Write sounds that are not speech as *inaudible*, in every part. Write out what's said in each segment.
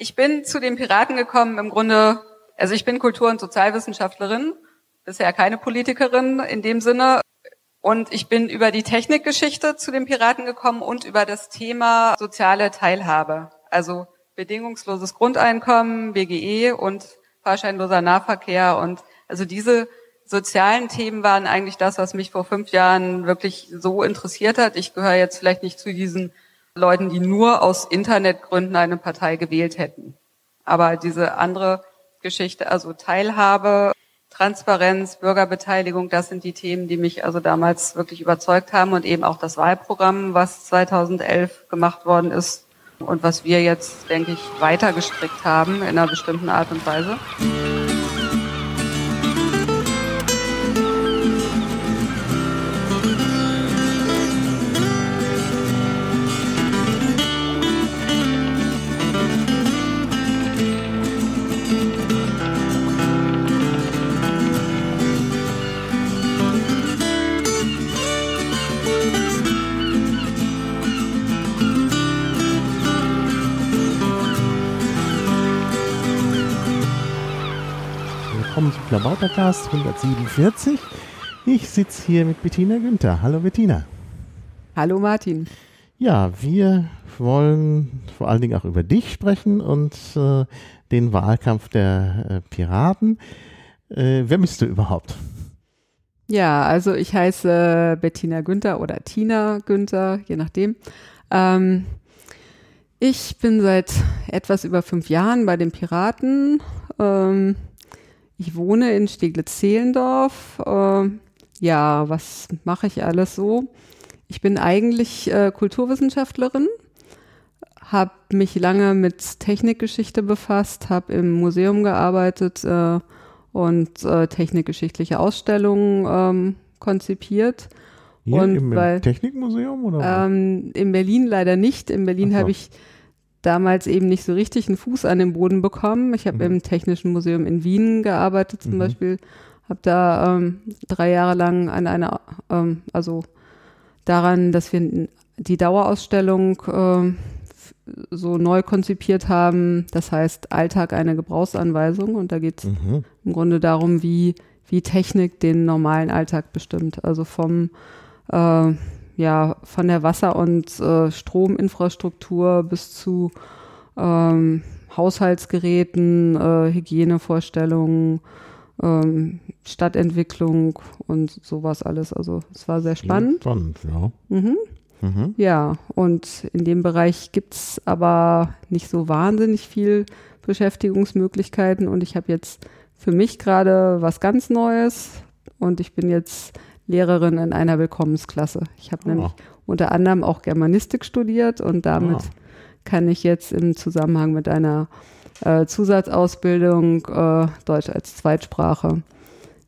ich bin zu den Piraten gekommen im Grunde, also ich bin Kultur- und Sozialwissenschaftlerin, bisher keine Politikerin in dem Sinne. Und ich bin über die Technikgeschichte zu den Piraten gekommen und über das Thema soziale Teilhabe. Also bedingungsloses Grundeinkommen, BGE und fahrscheinloser Nahverkehr. Und also diese sozialen Themen waren eigentlich das, was mich vor fünf Jahren wirklich so interessiert hat. Ich gehöre jetzt vielleicht nicht zu diesen Leuten, die nur aus Internetgründen eine Partei gewählt hätten. Aber diese andere Geschichte, also Teilhabe, Transparenz, Bürgerbeteiligung, das sind die Themen, die mich also damals wirklich überzeugt haben und eben auch das Wahlprogramm, was 2011 gemacht worden ist und was wir jetzt, denke ich, weiter gestrickt haben in einer bestimmten Art und Weise. Klabautercast 147. Ich sitze hier mit Bettina Günther. Hallo Bettina. Hallo Martin. Ja, wir wollen vor allen Dingen auch über dich sprechen und äh, den Wahlkampf der äh, Piraten. Äh, wer bist du überhaupt? Ja, also ich heiße Bettina Günther oder Tina Günther, je nachdem. Ähm, ich bin seit etwas über fünf Jahren bei den Piraten. Ähm, ich wohne in Steglitz-Zehlendorf. Äh, ja, was mache ich alles so? Ich bin eigentlich äh, Kulturwissenschaftlerin, habe mich lange mit Technikgeschichte befasst, habe im Museum gearbeitet äh, und äh, technikgeschichtliche Ausstellungen ähm, konzipiert. Hier und im weil, Technikmuseum oder? Ähm, in Berlin leider nicht. In Berlin so. habe ich damals eben nicht so richtig einen Fuß an den Boden bekommen. Ich habe mhm. im Technischen Museum in Wien gearbeitet zum mhm. Beispiel, habe da ähm, drei Jahre lang an einer, ähm, also daran, dass wir die Dauerausstellung äh, so neu konzipiert haben. Das heißt Alltag eine Gebrauchsanweisung und da geht es mhm. im Grunde darum, wie, wie Technik den normalen Alltag bestimmt. Also vom äh, ja, von der Wasser- und äh, Strominfrastruktur bis zu ähm, Haushaltsgeräten, äh, Hygienevorstellungen, ähm, Stadtentwicklung und sowas alles. Also es war sehr spannend. Spannend, ja. Mhm. Mhm. Ja, und in dem Bereich gibt es aber nicht so wahnsinnig viel Beschäftigungsmöglichkeiten und ich habe jetzt für mich gerade was ganz Neues und ich bin jetzt Lehrerin in einer Willkommensklasse. Ich habe oh. nämlich unter anderem auch Germanistik studiert und damit oh. kann ich jetzt im Zusammenhang mit einer äh, Zusatzausbildung äh, Deutsch als Zweitsprache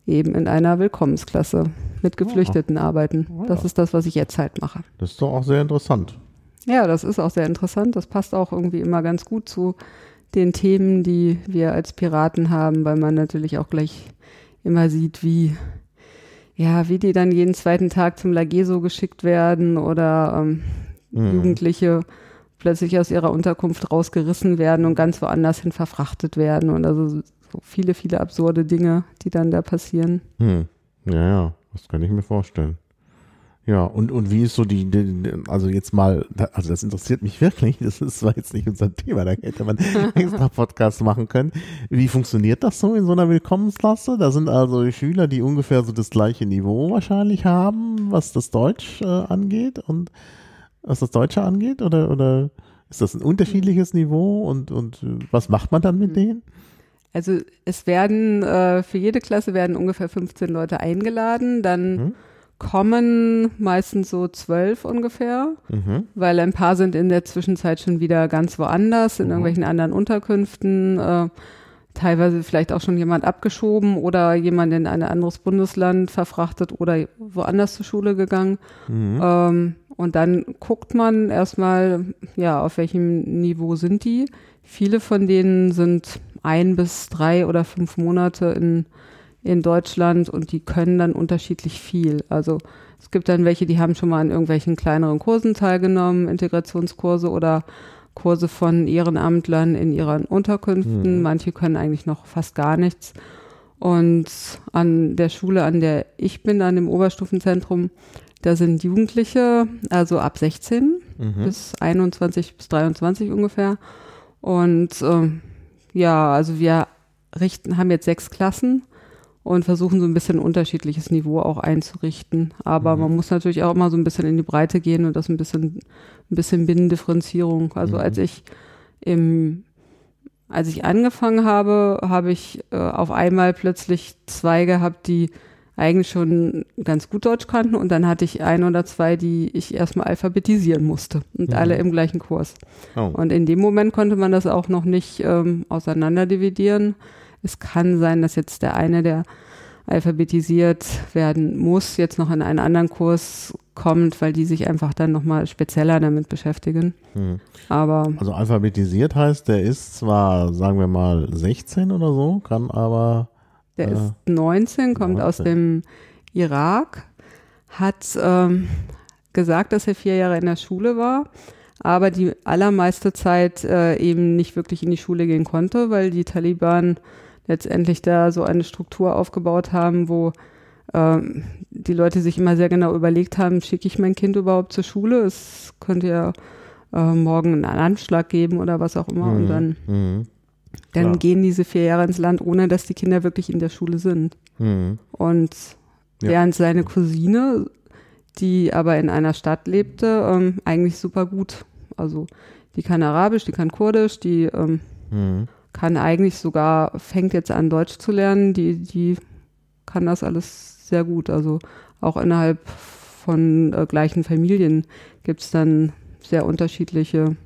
eben in einer Willkommensklasse mit Geflüchteten oh. arbeiten. Das ist das, was ich jetzt halt mache. Das ist doch auch sehr interessant. Ja, das ist auch sehr interessant. Das passt auch irgendwie immer ganz gut zu den Themen, die wir als Piraten haben, weil man natürlich auch gleich immer sieht, wie ja, wie die dann jeden zweiten Tag zum Lageso geschickt werden oder ähm, mhm. Jugendliche plötzlich aus ihrer Unterkunft rausgerissen werden und ganz woanders hin verfrachtet werden und also so viele, viele absurde Dinge, die dann da passieren. Hm. Ja, ja, das kann ich mir vorstellen. Ja, und, und wie ist so die, die, also jetzt mal, also das interessiert mich wirklich, das ist zwar jetzt nicht unser Thema, da hätte man *laughs* extra Podcast machen können. Wie funktioniert das so in so einer Willkommensklasse? Da sind also Schüler, die ungefähr so das gleiche Niveau wahrscheinlich haben, was das Deutsch äh, angeht und was das Deutsche angeht, oder, oder ist das ein unterschiedliches Niveau und, und was macht man dann mit mhm. denen? Also es werden, äh, für jede Klasse werden ungefähr 15 Leute eingeladen, dann mhm kommen meistens so zwölf ungefähr, mhm. weil ein paar sind in der Zwischenzeit schon wieder ganz woanders, in mhm. irgendwelchen anderen Unterkünften. Äh, teilweise vielleicht auch schon jemand abgeschoben oder jemand in ein anderes Bundesland verfrachtet oder woanders zur Schule gegangen. Mhm. Ähm, und dann guckt man erstmal, ja, auf welchem Niveau sind die. Viele von denen sind ein bis drei oder fünf Monate in in Deutschland und die können dann unterschiedlich viel. Also es gibt dann welche, die haben schon mal an irgendwelchen kleineren Kursen teilgenommen, Integrationskurse oder Kurse von Ehrenamtlern in ihren Unterkünften. Mhm. Manche können eigentlich noch fast gar nichts. Und an der Schule, an der ich bin, an dem Oberstufenzentrum, da sind Jugendliche, also ab 16 mhm. bis 21 bis 23 ungefähr. Und äh, ja, also wir richten, haben jetzt sechs Klassen und versuchen so ein bisschen unterschiedliches Niveau auch einzurichten. Aber mhm. man muss natürlich auch immer so ein bisschen in die Breite gehen und das ein bisschen, ein bisschen Binnendifferenzierung. Also mhm. als ich im, als ich angefangen habe, habe ich äh, auf einmal plötzlich zwei gehabt, die eigentlich schon ganz gut Deutsch kannten und dann hatte ich ein oder zwei, die ich erstmal alphabetisieren musste und mhm. alle im gleichen Kurs. Oh. Und in dem Moment konnte man das auch noch nicht ähm, auseinanderdividieren. Es kann sein, dass jetzt der eine, der alphabetisiert werden muss, jetzt noch in einen anderen Kurs kommt, weil die sich einfach dann nochmal spezieller damit beschäftigen. Hm. Aber also alphabetisiert heißt, der ist zwar, sagen wir mal, 16 oder so, kann aber. Der äh, ist 19, kommt 19. aus dem Irak, hat ähm, gesagt, dass er vier Jahre in der Schule war, aber die allermeiste Zeit äh, eben nicht wirklich in die Schule gehen konnte, weil die Taliban letztendlich da so eine Struktur aufgebaut haben, wo ähm, die Leute sich immer sehr genau überlegt haben, schicke ich mein Kind überhaupt zur Schule? Es könnte ja äh, morgen einen Anschlag geben oder was auch immer. Mhm. Und dann, mhm. dann gehen diese vier Jahre ins Land, ohne dass die Kinder wirklich in der Schule sind. Mhm. Und während ja. seine Cousine, die aber in einer Stadt lebte, ähm, eigentlich super gut. Also die kann Arabisch, die kann Kurdisch, die ähm, mhm kann eigentlich sogar, fängt jetzt an, Deutsch zu lernen. Die, die kann das alles sehr gut. Also auch innerhalb von äh, gleichen Familien gibt es dann sehr unterschiedliche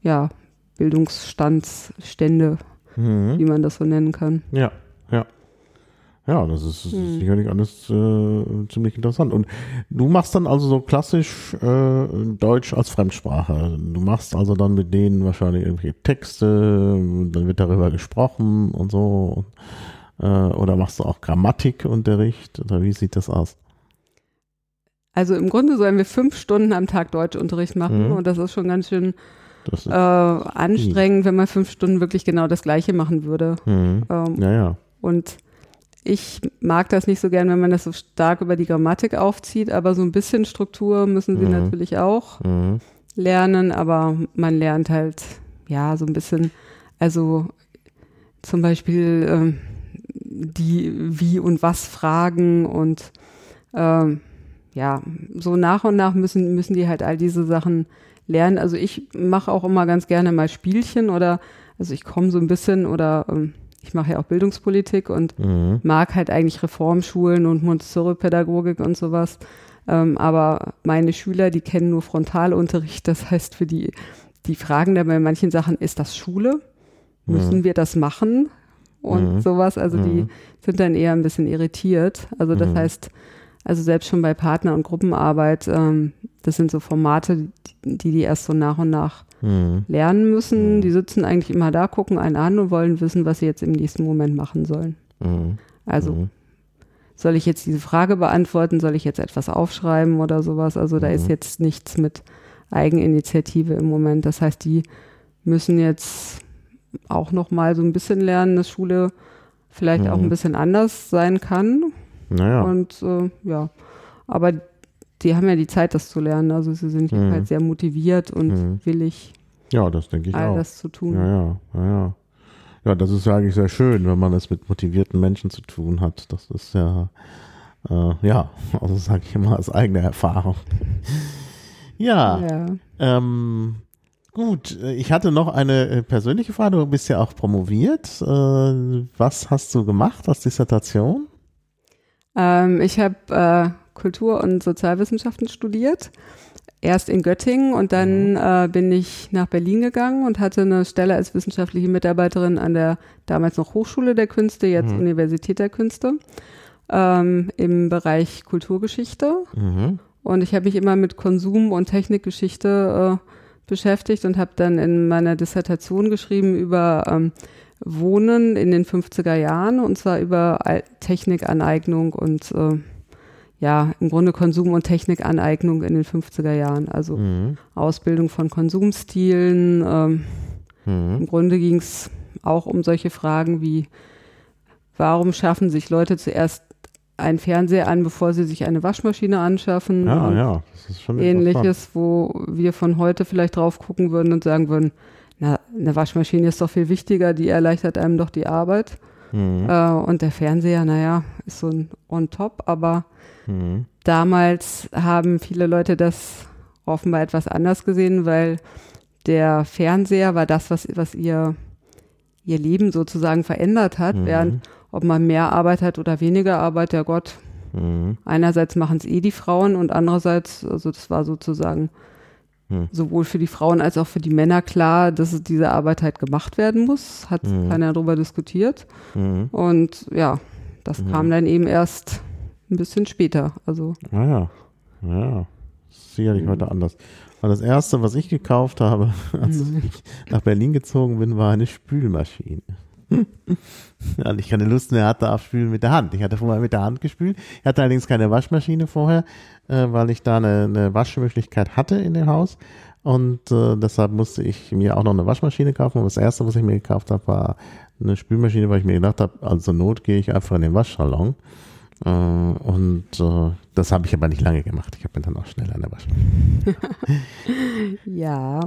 ja, Bildungsstandsstände, mhm. wie man das so nennen kann. Ja, ja. Das ist, das ist hm. sicherlich alles äh, ziemlich interessant. Und du machst dann also so klassisch äh, Deutsch als Fremdsprache. Du machst also dann mit denen wahrscheinlich irgendwelche Texte, dann wird darüber gesprochen und so. Äh, oder machst du auch Grammatikunterricht oder wie sieht das aus? Also im Grunde sollen wir fünf Stunden am Tag Deutschunterricht machen mhm. und das ist schon ganz schön äh, anstrengend, wenn man fünf Stunden wirklich genau das Gleiche machen würde. Mhm. Ähm, ja, ja. Und ich mag das nicht so gern, wenn man das so stark über die Grammatik aufzieht, aber so ein bisschen Struktur müssen sie mhm. natürlich auch mhm. lernen, aber man lernt halt, ja, so ein bisschen, also zum Beispiel ähm, die Wie und Was Fragen und ähm, ja, so nach und nach müssen, müssen die halt all diese Sachen lernen. Also ich mache auch immer ganz gerne mal Spielchen oder, also ich komme so ein bisschen oder ähm, ich mache ja auch Bildungspolitik und mhm. mag halt eigentlich Reformschulen und Montessori-Pädagogik und sowas. Ähm, aber meine Schüler, die kennen nur Frontalunterricht. Das heißt, für die, die fragen da bei manchen Sachen, ist das Schule? Müssen mhm. wir das machen? Und mhm. sowas. Also die mhm. sind dann eher ein bisschen irritiert. Also das mhm. heißt, also selbst schon bei Partner- und Gruppenarbeit, ähm, das sind so Formate, die die erst so nach und nach mhm. lernen müssen. Mhm. Die sitzen eigentlich immer da, gucken einen an und wollen wissen, was sie jetzt im nächsten Moment machen sollen. Mhm. Also mhm. soll ich jetzt diese Frage beantworten? Soll ich jetzt etwas aufschreiben oder sowas? Also da ist mhm. jetzt nichts mit Eigeninitiative im Moment. Das heißt, die müssen jetzt auch noch mal so ein bisschen lernen, dass Schule vielleicht auch ein bisschen anders sein kann naja. Und äh, ja, aber die haben ja die Zeit, das zu lernen. Also sie sind mhm. halt sehr motiviert und mhm. willig. Ja, das denke ich all auch. das zu tun. Ja, ja, ja, ja. Ja, das ist ja eigentlich sehr schön, wenn man es mit motivierten Menschen zu tun hat. Das ist ja, äh, ja, *laughs* also sage ich immer als eigene Erfahrung. *laughs* ja. ja. Ähm, gut, ich hatte noch eine äh, persönliche Frage. Du bist ja auch promoviert. Äh, was hast du gemacht als Dissertation? Ähm, ich habe äh, Kultur- und Sozialwissenschaften studiert. Erst in Göttingen und dann mhm. äh, bin ich nach Berlin gegangen und hatte eine Stelle als wissenschaftliche Mitarbeiterin an der damals noch Hochschule der Künste, jetzt mhm. Universität der Künste, ähm, im Bereich Kulturgeschichte. Mhm. Und ich habe mich immer mit Konsum- und Technikgeschichte äh, beschäftigt und habe dann in meiner Dissertation geschrieben über ähm, Wohnen in den 50er Jahren und zwar über Technikaneignung und äh, ja, im Grunde Konsum- und Technikaneignung in den 50er Jahren. Also mhm. Ausbildung von Konsumstilen. Ähm, mhm. Im Grunde ging es auch um solche Fragen wie, warum schaffen sich Leute zuerst einen Fernseher an, bevor sie sich eine Waschmaschine anschaffen? Ja, ja, das ist schon Ähnliches, wo wir von heute vielleicht drauf gucken würden und sagen würden, na, eine Waschmaschine ist doch viel wichtiger, die erleichtert einem doch die Arbeit. Mhm. Äh, und der Fernseher, naja, ist so ein On-Top, aber mhm. damals haben viele Leute das offenbar etwas anders gesehen, weil der Fernseher war das, was, was ihr, ihr Leben sozusagen verändert hat, mhm. während ob man mehr Arbeit hat oder weniger Arbeit, der Gott. Mhm. Einerseits machen es eh die Frauen und andererseits, also das war sozusagen hm. sowohl für die Frauen als auch für die Männer klar, dass diese Arbeit halt gemacht werden muss. Hat hm. keiner darüber diskutiert. Hm. Und ja, das hm. kam dann eben erst ein bisschen später. Also. Naja, ja, sicherlich heute anders. Weil das erste, was ich gekauft habe, *laughs* als hm. ich nach Berlin gezogen bin, war eine Spülmaschine. *laughs* ja, ich keine Lust mehr hatte auf Spülen mit der Hand. Ich hatte vorher mit der Hand gespült. Ich hatte allerdings keine Waschmaschine vorher, äh, weil ich da eine, eine Waschmöglichkeit hatte in dem Haus. Und äh, deshalb musste ich mir auch noch eine Waschmaschine kaufen. Und das erste, was ich mir gekauft habe, war eine Spülmaschine, weil ich mir gedacht habe, also Not gehe ich einfach in den Waschsalon. Äh, und das habe ich aber nicht lange gemacht. Ich habe mir dann auch schnell eine Waschmaschine. *laughs* ja.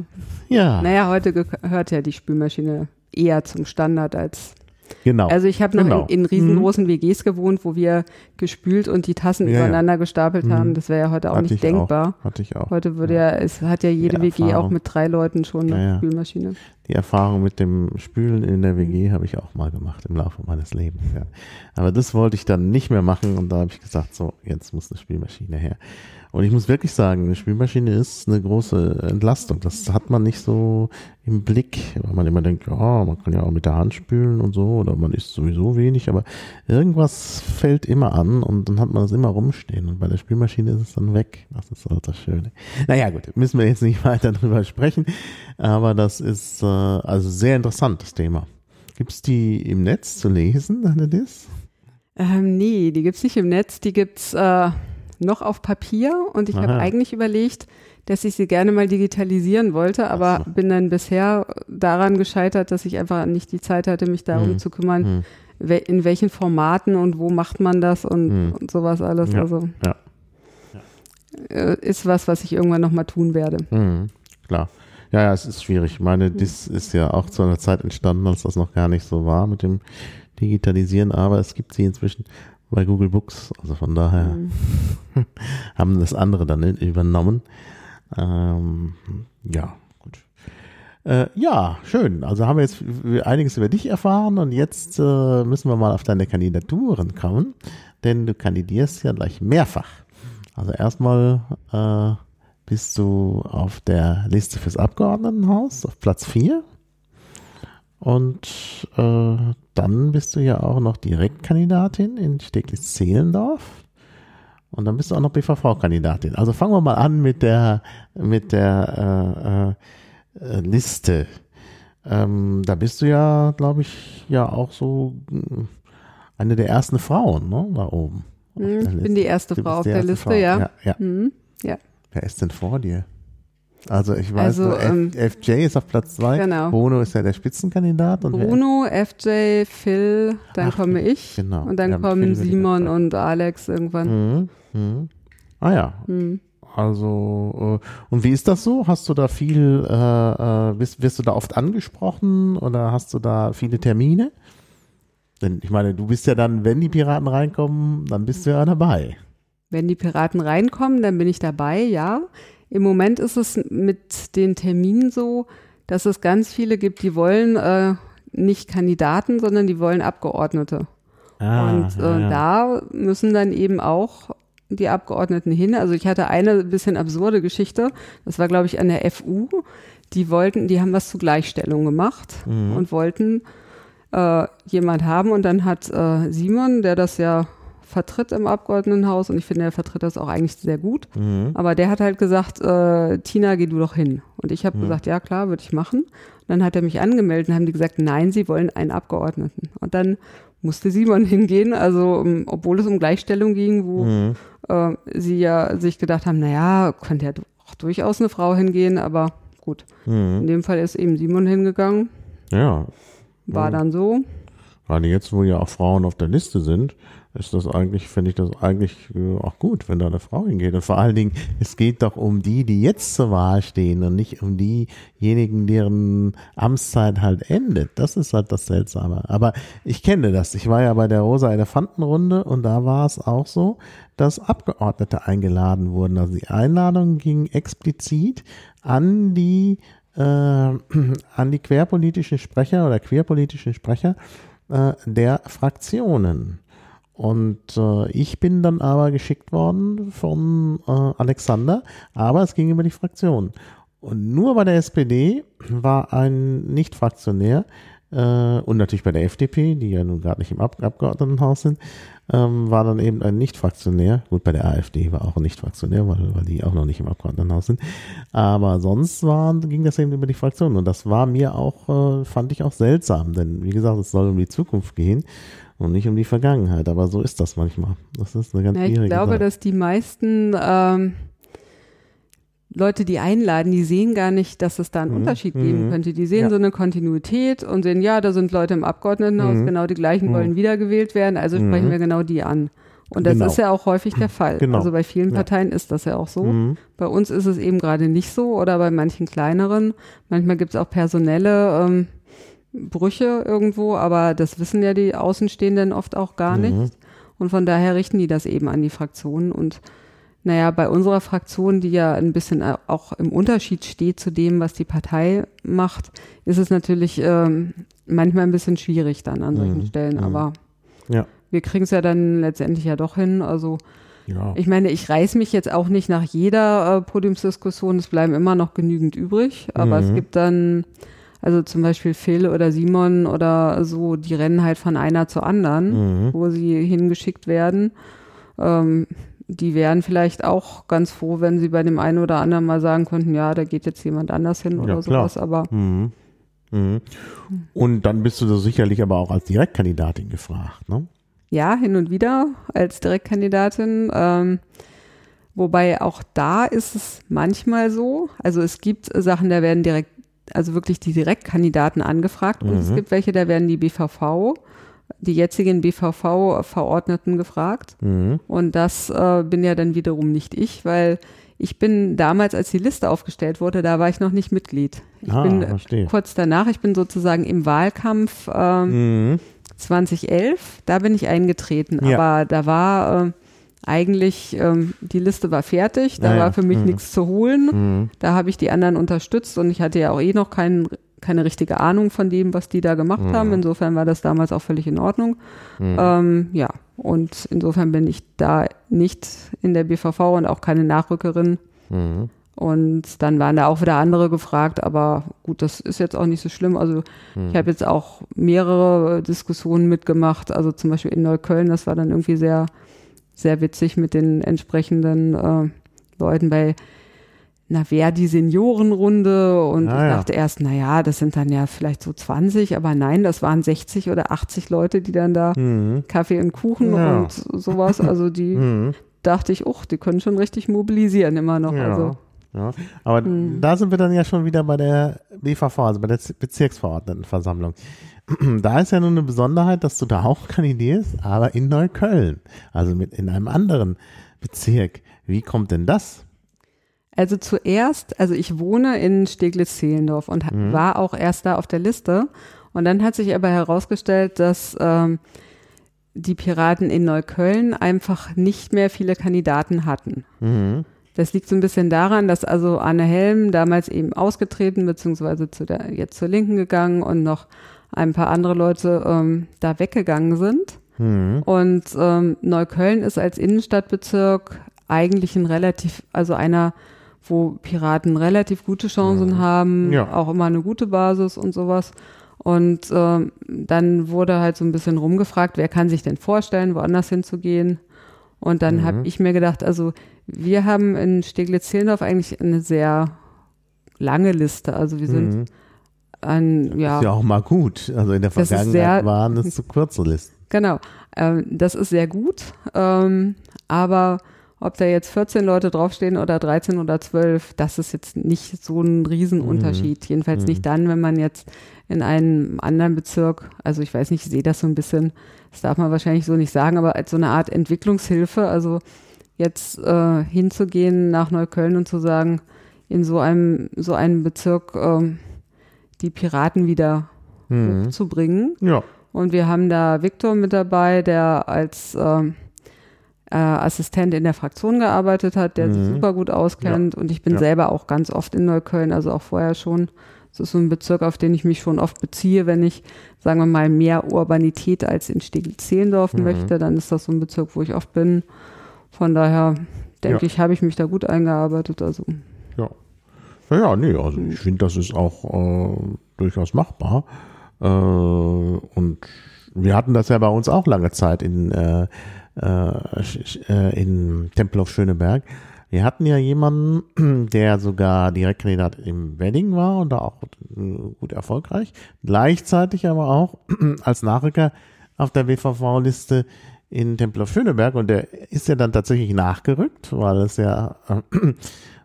Ja. Naja, heute gehört ja die Spülmaschine eher zum Standard als Genau. Also ich habe noch genau. in, in, riesengroßen mhm. WGs gewohnt, wo wir gespült und die Tassen ja, übereinander ja. gestapelt mhm. haben. Das wäre ja heute auch Hatte nicht denkbar. Auch. Hatte ich auch. Heute würde ja, es hat ja jede WG auch mit drei Leuten schon eine ja, Spülmaschine. Die Erfahrung mit dem Spülen in der WG habe ich auch mal gemacht im Laufe meines Lebens. Ja. Aber das wollte ich dann nicht mehr machen und da habe ich gesagt, so, jetzt muss eine Spülmaschine her. Und ich muss wirklich sagen, eine Spülmaschine ist eine große Entlastung. Das hat man nicht so im Blick, weil man immer denkt, ja, man kann ja auch mit der Hand spülen und so, oder man isst sowieso wenig, aber irgendwas fällt immer an und dann hat man das immer rumstehen. Und bei der Spülmaschine ist es dann weg. Das ist halt das Schöne. Naja, gut, müssen wir jetzt nicht *laughs* weiter drüber sprechen, aber das ist äh, also sehr interessantes Thema. Gibt es die im Netz zu lesen, deine Dis? Ähm, nee, die gibt's nicht im Netz, die gibt's äh noch auf Papier und ich habe eigentlich überlegt, dass ich sie gerne mal digitalisieren wollte, aber so. bin dann bisher daran gescheitert, dass ich einfach nicht die Zeit hatte, mich darum hm. zu kümmern, hm. in welchen Formaten und wo macht man das und, hm. und sowas alles. Ja. Also ja. Äh, ist was, was ich irgendwann nochmal tun werde. Hm. Klar. Ja, ja, es ist schwierig. Ich meine, das ist ja auch zu einer Zeit entstanden, als das noch gar nicht so war mit dem Digitalisieren, aber es gibt sie inzwischen bei Google Books. Also von daher mhm. *laughs* haben das andere dann übernommen. Ähm, ja, gut. Äh, ja, schön. Also haben wir jetzt einiges über dich erfahren und jetzt äh, müssen wir mal auf deine Kandidaturen kommen, denn du kandidierst ja gleich mehrfach. Also erstmal äh, bist du auf der Liste fürs Abgeordnetenhaus auf Platz 4 und äh, dann bist du ja auch noch Direktkandidatin in Steglitz-Zehlendorf. Und dann bist du auch noch BVV-Kandidatin. Also fangen wir mal an mit der, mit der äh, äh, Liste. Ähm, da bist du ja, glaube ich, ja auch so hm, eine der ersten Frauen, ne, da oben. Hm, ich bin die erste Frau auf der Liste, Frau. ja. Ja, ja. Mhm, ja. Wer ist denn vor dir? Also ich weiß, also, ähm, FJ ist auf Platz zwei. Genau. Bruno ist ja der Spitzenkandidat. Bruno, FJ, Phil, dann Ach, komme ich. Genau. Und dann kommen Simon und Alex irgendwann. Mhm. Mhm. Ah ja. Mhm. Also, äh, und wie ist das so? Hast du da viel, äh, äh, wirst, wirst du da oft angesprochen oder hast du da viele Termine? Denn ich meine, du bist ja dann, wenn die Piraten reinkommen, dann bist du ja dabei. Wenn die Piraten reinkommen, dann bin ich dabei, ja. Im Moment ist es mit den Terminen so, dass es ganz viele gibt, die wollen äh, nicht Kandidaten, sondern die wollen Abgeordnete. Ah, und äh, ja. da müssen dann eben auch die Abgeordneten hin. Also ich hatte eine bisschen absurde Geschichte. Das war, glaube ich, an der FU. Die wollten, die haben was zu Gleichstellung gemacht mhm. und wollten äh, jemand haben. Und dann hat äh, Simon, der das ja vertritt im Abgeordnetenhaus und ich finde, er vertritt das auch eigentlich sehr gut. Mhm. Aber der hat halt gesagt, äh, Tina, geh du doch hin. Und ich habe mhm. gesagt, ja klar, würde ich machen. Und dann hat er mich angemeldet und haben die gesagt, nein, sie wollen einen Abgeordneten. Und dann musste Simon *laughs* hingehen, also um, obwohl es um Gleichstellung ging, wo mhm. äh, sie ja sich gedacht haben, naja, könnte ja auch durchaus eine Frau hingehen, aber gut. Mhm. In dem Fall ist eben Simon hingegangen. Ja. War dann so. Gerade jetzt, wo ja auch Frauen auf der Liste sind, ist das eigentlich, finde ich das eigentlich äh, auch gut, wenn da eine Frau hingeht. Und vor allen Dingen, es geht doch um die, die jetzt zur Wahl stehen und nicht um diejenigen, deren Amtszeit halt endet. Das ist halt das Seltsame. Aber ich kenne das. Ich war ja bei der Rosa Elefantenrunde und da war es auch so, dass Abgeordnete eingeladen wurden. Also die Einladung ging explizit an die äh, an die querpolitischen Sprecher oder querpolitischen Sprecher äh, der Fraktionen. Und äh, ich bin dann aber geschickt worden von äh, Alexander, aber es ging über die Fraktion. Und nur bei der SPD war ein Nicht-Fraktionär äh, und natürlich bei der FDP, die ja nun gerade nicht im Ab Abgeordnetenhaus sind, ähm, war dann eben ein Nicht-Fraktionär. Gut, bei der AfD war auch ein Nicht-Fraktionär, weil, weil die auch noch nicht im Abgeordnetenhaus sind. Aber sonst war, ging das eben über die Fraktion. Und das war mir auch, äh, fand ich auch seltsam, denn wie gesagt, es soll um die Zukunft gehen und nicht um die Vergangenheit. Aber so ist das manchmal. Das ist eine ganz ja, Ich glaube, Sache. dass die meisten ähm, Leute, die einladen, die sehen gar nicht, dass es da einen mhm. Unterschied geben mhm. könnte. Die sehen ja. so eine Kontinuität und sehen, ja, da sind Leute im Abgeordnetenhaus, mhm. genau die gleichen mhm. wollen wiedergewählt werden, also sprechen mhm. wir genau die an. Und das genau. ist ja auch häufig der Fall. Genau. Also bei vielen Parteien ja. ist das ja auch so. Mhm. Bei uns ist es eben gerade nicht so oder bei manchen kleineren. Manchmal gibt es auch personelle ähm, Brüche irgendwo, aber das wissen ja die Außenstehenden oft auch gar nicht. Und von daher richten die das eben an die Fraktionen und naja, bei unserer Fraktion, die ja ein bisschen auch im Unterschied steht zu dem, was die Partei macht, ist es natürlich ähm, manchmal ein bisschen schwierig dann an solchen mhm. Stellen. Mhm. Aber ja. wir kriegen es ja dann letztendlich ja doch hin. Also ja. ich meine, ich reiß mich jetzt auch nicht nach jeder äh, Podiumsdiskussion. Es bleiben immer noch genügend übrig. Aber mhm. es gibt dann, also zum Beispiel Phil oder Simon oder so, die rennen halt von einer zur anderen, mhm. wo sie hingeschickt werden. Ähm, die wären vielleicht auch ganz froh, wenn sie bei dem einen oder anderen mal sagen könnten, ja, da geht jetzt jemand anders hin oder ja, sowas, aber. Mhm. Mhm. Und dann bist du da sicherlich aber auch als Direktkandidatin gefragt, ne? Ja, hin und wieder als Direktkandidatin. Ähm, wobei auch da ist es manchmal so. Also es gibt Sachen, da werden direkt, also wirklich die Direktkandidaten angefragt und es mhm. gibt welche, da werden die BVV die jetzigen BVV-Verordneten gefragt. Mhm. Und das äh, bin ja dann wiederum nicht ich, weil ich bin damals, als die Liste aufgestellt wurde, da war ich noch nicht Mitglied. Ich ah, bin verstehe. kurz danach, ich bin sozusagen im Wahlkampf äh, mhm. 2011, da bin ich eingetreten. Ja. Aber da war äh, eigentlich, ähm, die Liste war fertig, da ja, war für mich mhm. nichts zu holen. Mhm. Da habe ich die anderen unterstützt und ich hatte ja auch eh noch keinen keine richtige Ahnung von dem, was die da gemacht mhm. haben. Insofern war das damals auch völlig in Ordnung. Mhm. Ähm, ja, und insofern bin ich da nicht in der BVV und auch keine Nachrückerin. Mhm. Und dann waren da auch wieder andere gefragt, aber gut, das ist jetzt auch nicht so schlimm. Also ich mhm. habe jetzt auch mehrere Diskussionen mitgemacht, also zum Beispiel in Neukölln, das war dann irgendwie sehr, sehr witzig mit den entsprechenden äh, Leuten, weil na, wer die Seniorenrunde und ah, ich dachte ja. erst, na ja, das sind dann ja vielleicht so 20, aber nein, das waren 60 oder 80 Leute, die dann da mhm. Kaffee und Kuchen ja. und sowas, also die *laughs* mhm. dachte ich, uch, die können schon richtig mobilisieren immer noch, ja. also. Ja, aber mhm. da sind wir dann ja schon wieder bei der BVV, also bei der Bezirksverordnetenversammlung. *clears throat* Da ist ja nun eine Besonderheit, dass du da auch kandidierst, aber in Neukölln, also mit in einem anderen Bezirk. Wie kommt denn das? Also zuerst, also ich wohne in Steglitz-Zehlendorf und mhm. war auch erst da auf der Liste. Und dann hat sich aber herausgestellt, dass ähm, die Piraten in Neukölln einfach nicht mehr viele Kandidaten hatten. Mhm. Das liegt so ein bisschen daran, dass also Anne Helm damals eben ausgetreten, beziehungsweise zu der, jetzt zur Linken gegangen und noch ein paar andere Leute ähm, da weggegangen sind. Mhm. Und ähm, Neukölln ist als Innenstadtbezirk eigentlich ein relativ, also einer wo Piraten relativ gute Chancen mhm. haben, ja. auch immer eine gute Basis und sowas. Und äh, dann wurde halt so ein bisschen rumgefragt, wer kann sich denn vorstellen, woanders hinzugehen. Und dann mhm. habe ich mir gedacht, also wir haben in Steglitz-Zehlendorf eigentlich eine sehr lange Liste. Also wir sind mhm. Ein, ja. Das ist ja auch mal gut. Also in der Vergangenheit sehr, waren es zu kurze Listen. Genau. Ähm, das ist sehr gut. Ähm, aber ob da jetzt 14 Leute draufstehen oder 13 oder 12, das ist jetzt nicht so ein Riesenunterschied. Mhm. Jedenfalls mhm. nicht dann, wenn man jetzt in einem anderen Bezirk, also ich weiß nicht, ich sehe das so ein bisschen, das darf man wahrscheinlich so nicht sagen, aber als so eine Art Entwicklungshilfe, also jetzt äh, hinzugehen nach Neukölln und zu sagen, in so einem, so einem Bezirk äh, die Piraten wieder mhm. hochzubringen. Ja. Und wir haben da Viktor mit dabei, der als äh, äh, Assistent in der Fraktion gearbeitet hat, der mhm. sich super gut auskennt. Ja. Und ich bin ja. selber auch ganz oft in Neukölln, also auch vorher schon. Das ist so ein Bezirk, auf den ich mich schon oft beziehe, wenn ich, sagen wir mal, mehr Urbanität als in Steglitz-Zehlendorf mhm. möchte, dann ist das so ein Bezirk, wo ich oft bin. Von daher denke ja. ich, habe ich mich da gut eingearbeitet. Also. Ja. Ja, ja, nee, also ich finde, das ist auch äh, durchaus machbar. Äh, und wir hatten das ja bei uns auch lange Zeit in, äh, äh, in Tempelhof Schöneberg. Wir hatten ja jemanden, *clears throat* der sogar Direktkandidat im Wedding war und da auch gut erfolgreich. Gleichzeitig aber auch *clears throat* als Nachrücker auf der WVV-Liste in Tempelhof Schöneberg und der ist ja dann tatsächlich nachgerückt, weil es ja, äh,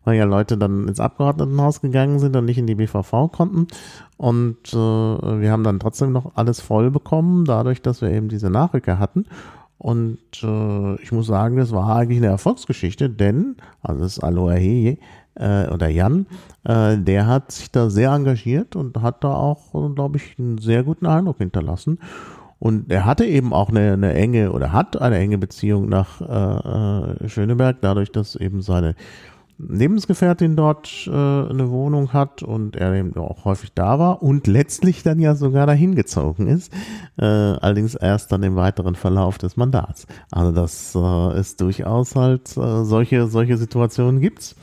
weil ja Leute dann ins Abgeordnetenhaus gegangen sind und nicht in die BVV konnten. Und äh, wir haben dann trotzdem noch alles voll bekommen, dadurch, dass wir eben diese Nachrücker hatten. Und äh, ich muss sagen, das war eigentlich eine Erfolgsgeschichte, denn, also das ist Aloha Heye, äh, oder Jan, äh, der hat sich da sehr engagiert und hat da auch, glaube ich, einen sehr guten Eindruck hinterlassen. Und er hatte eben auch eine, eine enge oder hat eine enge Beziehung nach äh, äh, Schöneberg, dadurch, dass eben seine Lebensgefährtin dort äh, eine Wohnung hat und er eben auch häufig da war und letztlich dann ja sogar dahin gezogen ist, äh, allerdings erst dann im weiteren Verlauf des Mandats. Also das äh, ist durchaus halt äh, solche solche Situationen gibt's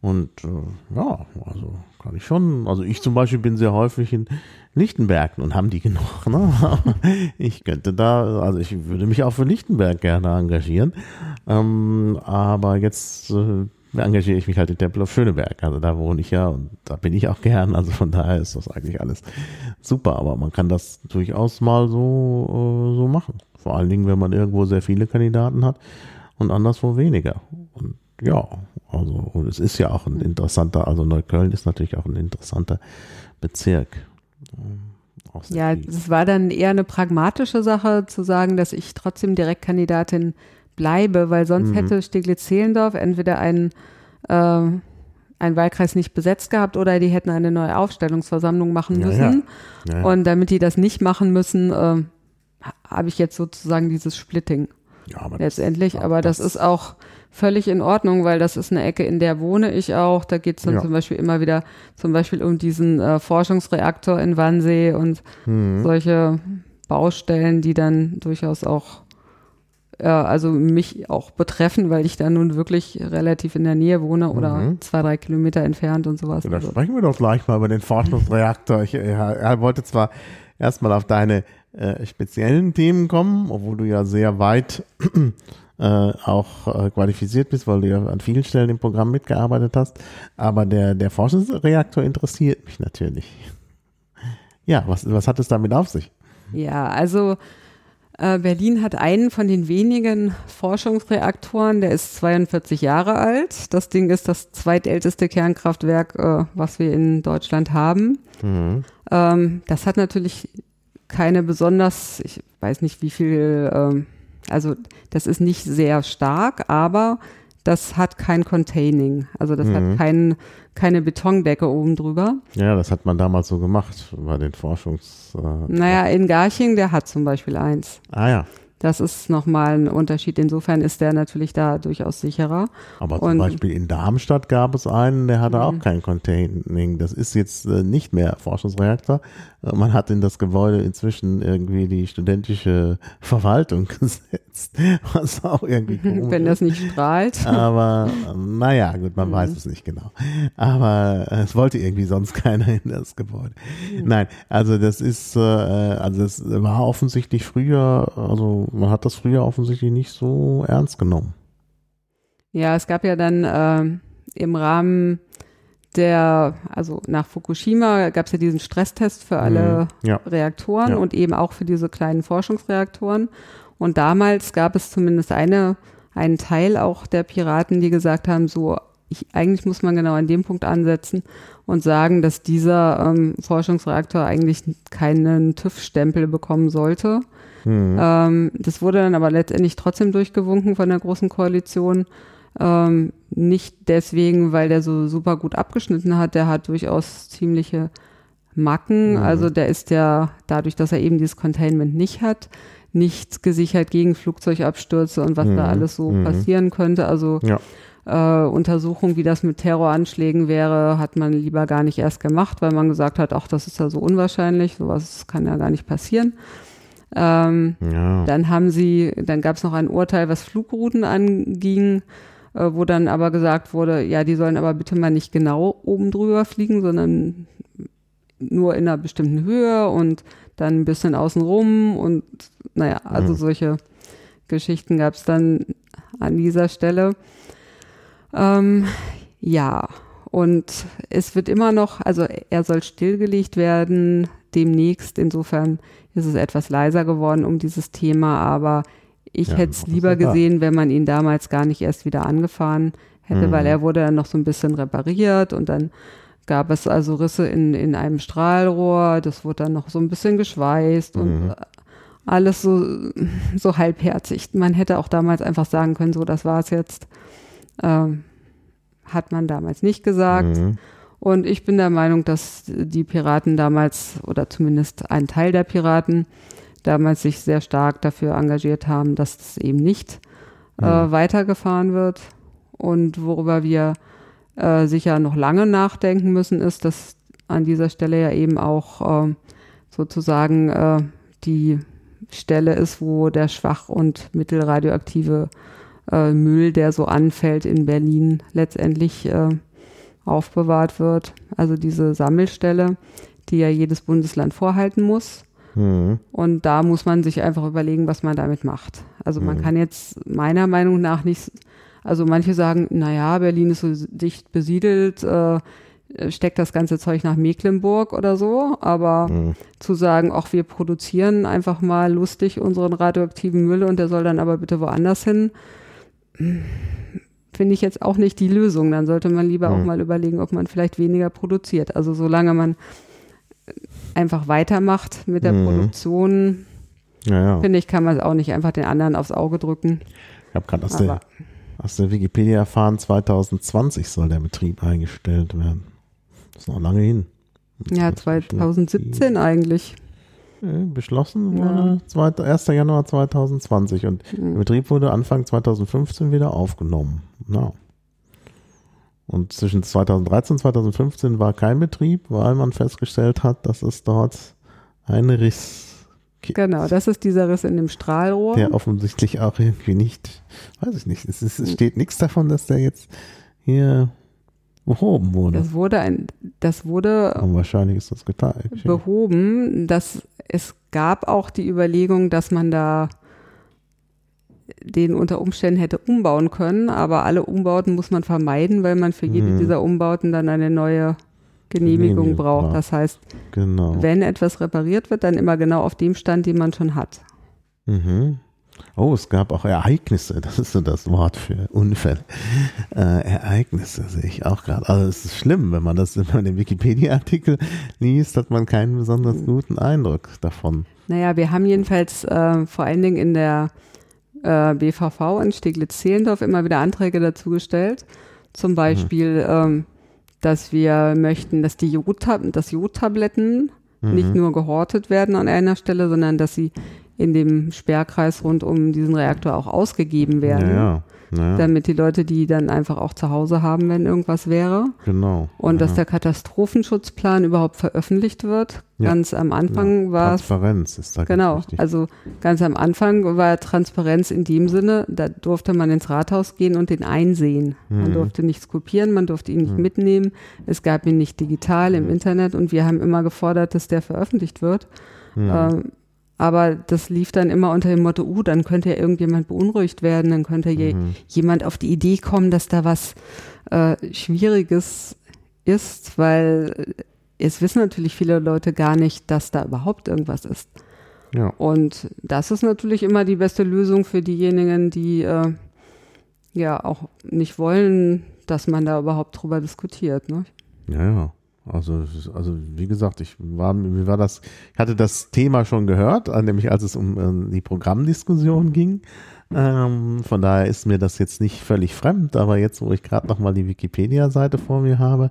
und äh, ja, also kann ich schon. Also ich zum Beispiel bin sehr häufig in Lichtenberg und haben die genug. Ne? *laughs* ich könnte da, also ich würde mich auch für Lichtenberg gerne engagieren. Ähm, aber jetzt äh, engagiere ich mich halt in Tempel auf Schöneberg. Also da wohne ich ja und da bin ich auch gern. Also von daher ist das eigentlich alles super. Aber man kann das durchaus mal so, äh, so machen. Vor allen Dingen, wenn man irgendwo sehr viele Kandidaten hat und anderswo weniger. Und ja, also und es ist ja auch ein interessanter, also Neukölln ist natürlich auch ein interessanter Bezirk. Ja, es war dann eher eine pragmatische Sache zu sagen, dass ich trotzdem Direktkandidatin bleibe, weil sonst mhm. hätte Steglitz-Zehlendorf entweder einen, äh, einen Wahlkreis nicht besetzt gehabt oder die hätten eine neue Aufstellungsversammlung machen müssen. Ja, ja. Ja, Und damit die das nicht machen müssen, äh, habe ich jetzt sozusagen dieses Splitting. Aber letztendlich, das, aber das, das, ist auch völlig in Ordnung, weil das ist eine Ecke, in der wohne ich auch. Da geht es dann zum Beispiel immer wieder zum Beispiel um diesen äh, Forschungsreaktor in Wannsee und mhm. solche Baustellen, die dann durchaus auch äh, also mich auch betreffen, weil ich da nun wirklich relativ in der Nähe wohne oder mhm. zwei, drei Kilometer entfernt und sowas. Ja, da also. sprechen wir doch gleich mal über den Forschungsreaktor. Ich, er, er wollte zwar erstmal auf deine äh, speziellen Themen kommen, obwohl du ja sehr weit äh, auch äh, qualifiziert bist, weil du ja an vielen Stellen im Programm mitgearbeitet hast. Aber der, der Forschungsreaktor interessiert mich natürlich. Ja, was, was hat es damit auf sich? Ja, also äh, Berlin hat einen von den wenigen Forschungsreaktoren, der ist 42 Jahre alt. Das Ding ist das zweitälteste Kernkraftwerk, äh, was wir in Deutschland haben. Mhm. Ähm, das hat natürlich keine besonders, ich weiß nicht wie viel, ähm, also das ist nicht sehr stark, aber das hat kein Containing. Also das mhm. hat kein, keine Betondecke oben drüber. Ja, das hat man damals so gemacht bei den Forschungs. Äh, naja, in Garching, der hat zum Beispiel eins. Ah ja. Das ist nochmal ein Unterschied. Insofern ist der natürlich da durchaus sicherer. Aber zum Und- Beispiel in Darmstadt gab es einen, der hatte auch Mhm. kein Containing. Das ist jetzt äh, nicht mehr Forschungsreaktor. Äh, man hat in das Gebäude inzwischen irgendwie die studentische Verwaltung *laughs* gesetzt, was auch irgendwie *laughs* komisch Wenn das nicht strahlt. Aber *laughs* ähm, naja, gut, man weiß es nicht genau. Aber äh, es wollte irgendwie sonst keiner in das Gebäude. Nein, also das ist, äh, also das war offensichtlich früher, also man hat das früher offensichtlich nicht so ernst genommen. Ja, es gab ja dann ähm, im Rahmen der, also nach Fukushima gab es ja diesen Stresstest für alle Mhm. Ja. Reaktoren Ja. und eben auch für diese kleinen Forschungsreaktoren. Und damals gab es zumindest eine, einen Teil auch der Piraten, die gesagt haben, so, ich, eigentlich muss man genau an dem Punkt ansetzen und sagen, dass dieser ähm, Forschungsreaktor eigentlich keinen TÜV-Stempel bekommen sollte. Mhm. Ähm, das wurde dann aber letztendlich trotzdem durchgewunken von der Großen Koalition. Ähm, nicht deswegen, weil der so super gut abgeschnitten hat. Der hat durchaus ziemliche Macken. Mhm. Also der ist ja dadurch, dass er eben dieses Containment nicht hat, nicht gesichert gegen Flugzeugabstürze und was Mhm. da alles so Mhm. passieren könnte. Also Ja. äh, Untersuchung, wie das mit Terroranschlägen wäre, hat man lieber gar nicht erst gemacht, weil man gesagt hat, ach, das ist ja so unwahrscheinlich, sowas kann ja gar nicht passieren. Ähm, Ja. dann haben sie, dann gab es noch ein Urteil, was Flugrouten anging, wo dann aber gesagt wurde, ja, die sollen aber bitte mal nicht genau oben drüber fliegen, sondern nur in einer bestimmten Höhe und dann ein bisschen außenrum und naja, also Mhm. solche Geschichten gab es dann an dieser Stelle. Ähm, ja, und es wird immer noch, also er soll stillgelegt werden demnächst. Insofern ist es etwas leiser geworden um dieses Thema, aber ich Ja, hätte es lieber er gesehen, wenn man ihn damals gar nicht erst wieder angefahren hätte, Mhm. weil er wurde dann noch so ein bisschen repariert und dann gab es also Risse in, in einem Strahlrohr, das wurde dann noch so ein bisschen geschweißt und Mhm. äh, alles so, so halbherzig. Man hätte auch damals einfach sagen können, so, das war's jetzt. Ähm, hat man damals nicht gesagt. Mhm. Und ich bin der Meinung, dass die Piraten damals, oder zumindest ein Teil der Piraten, damals sich sehr stark dafür engagiert haben, dass das eben nicht äh, Mhm. weitergefahren wird. Und worüber wir äh, sicher noch lange nachdenken müssen, ist, dass an dieser Stelle ja eben auch äh, sozusagen die Stelle ist, wo der schwach und mittelradioaktive äh, Müll, der so anfällt in Berlin, letztendlich äh, aufbewahrt wird. Also diese Sammelstelle, die ja jedes Bundesland vorhalten muss. Mhm. Und da muss man sich einfach überlegen, was man damit macht. Also man Mhm. kann jetzt meiner Meinung nach nicht, also manche sagen, naja, Berlin ist so dicht besiedelt, äh, steckt das ganze Zeug nach Mecklenburg oder so, aber Mhm. zu sagen, ach, wir produzieren einfach mal lustig unseren radioaktiven Müll und der soll dann aber bitte woanders hin, finde ich jetzt auch nicht die Lösung. Dann sollte man lieber auch Mhm. mal überlegen, ob man vielleicht weniger produziert. Also solange man einfach weitermacht mit der Mhm. Produktion, Ja, ja. finde ich, kann man es auch nicht einfach den anderen aufs Auge drücken. Ich habe gerade aus der, aus der Wikipedia erfahren, 2020 soll der Betrieb eingestellt werden. Das ist noch lange hin. ja, 2017 eigentlich. Beschlossen Ja. wurde 2. 1. Januar 2020 und der Mhm. Betrieb wurde Anfang 2015 wieder aufgenommen. Ja. Und zwischen 2013 und 2015 war kein Betrieb, weil man festgestellt hat, dass es dort einen Riss gibt, Genau, das ist dieser Riss in dem Strahlrohr. der offensichtlich auch irgendwie nicht, weiß ich nicht, es, ist, es steht nichts davon, dass der jetzt hier behoben wurde. Das wurde ein, das wurde Und wahrscheinlich ist das getan. behoben, dass es gab auch die Überlegung, dass man da den unter Umständen hätte umbauen können, aber alle Umbauten muss man vermeiden, weil man für jede Mhm. dieser Umbauten dann eine neue Genehmigung Genehmigung braucht. Das heißt, Genau. wenn etwas repariert wird, dann immer genau auf dem Stand, den man schon hat. Mhm. Oh, es gab auch Ereignisse, das ist so das Wort für Unfälle. Äh, Ereignisse sehe ich auch gerade. Also es ist schlimm, wenn man das, man den Wikipedia-Artikel liest, hat man keinen besonders guten Eindruck davon. Naja, wir haben jedenfalls äh, vor allen Dingen in der äh, BVV in Steglitz-Zehlendorf immer wieder Anträge dazu gestellt. Zum Beispiel, ähm, dass wir möchten, dass die dass Jodtabletten Mhm. nicht nur gehortet werden an einer Stelle, sondern dass sie in dem Sperrkreis rund um diesen Reaktor auch ausgegeben werden. Ja, ja. Naja. Damit die Leute die dann einfach auch zu Hause haben, wenn irgendwas wäre. Genau. Und ja. dass der Katastrophenschutzplan überhaupt veröffentlicht wird. Ja. Ganz am Anfang ja. war es. Transparenz ist da Genau. wichtig. Also ganz am Anfang war Transparenz in dem Sinne, da durfte man ins Rathaus gehen und den einsehen. Man Mhm. durfte nichts kopieren, man durfte ihn nicht mitnehmen. Es gab ihn nicht digital Mhm. im Internet und wir haben immer gefordert, dass der veröffentlicht wird. Mhm. Ähm, aber das lief dann immer unter dem Motto, uh, dann könnte ja irgendjemand beunruhigt werden, dann könnte je, Mhm. jemand auf die Idee kommen, dass da was äh, Schwieriges ist, weil es wissen natürlich viele Leute gar nicht, dass da überhaupt irgendwas ist. ja. Und das ist natürlich immer die beste Lösung für diejenigen, die äh, ja auch nicht wollen, dass man da überhaupt drüber diskutiert. Ne? Ja, ja. Also, also wie gesagt, ich war, wie war das? Ich hatte das Thema schon gehört, äh, nämlich als es um äh, die Programmdiskussion ging. Ähm, von daher ist mir das jetzt nicht völlig fremd, aber jetzt, wo ich gerade nochmal die Wikipedia-Seite vor mir habe,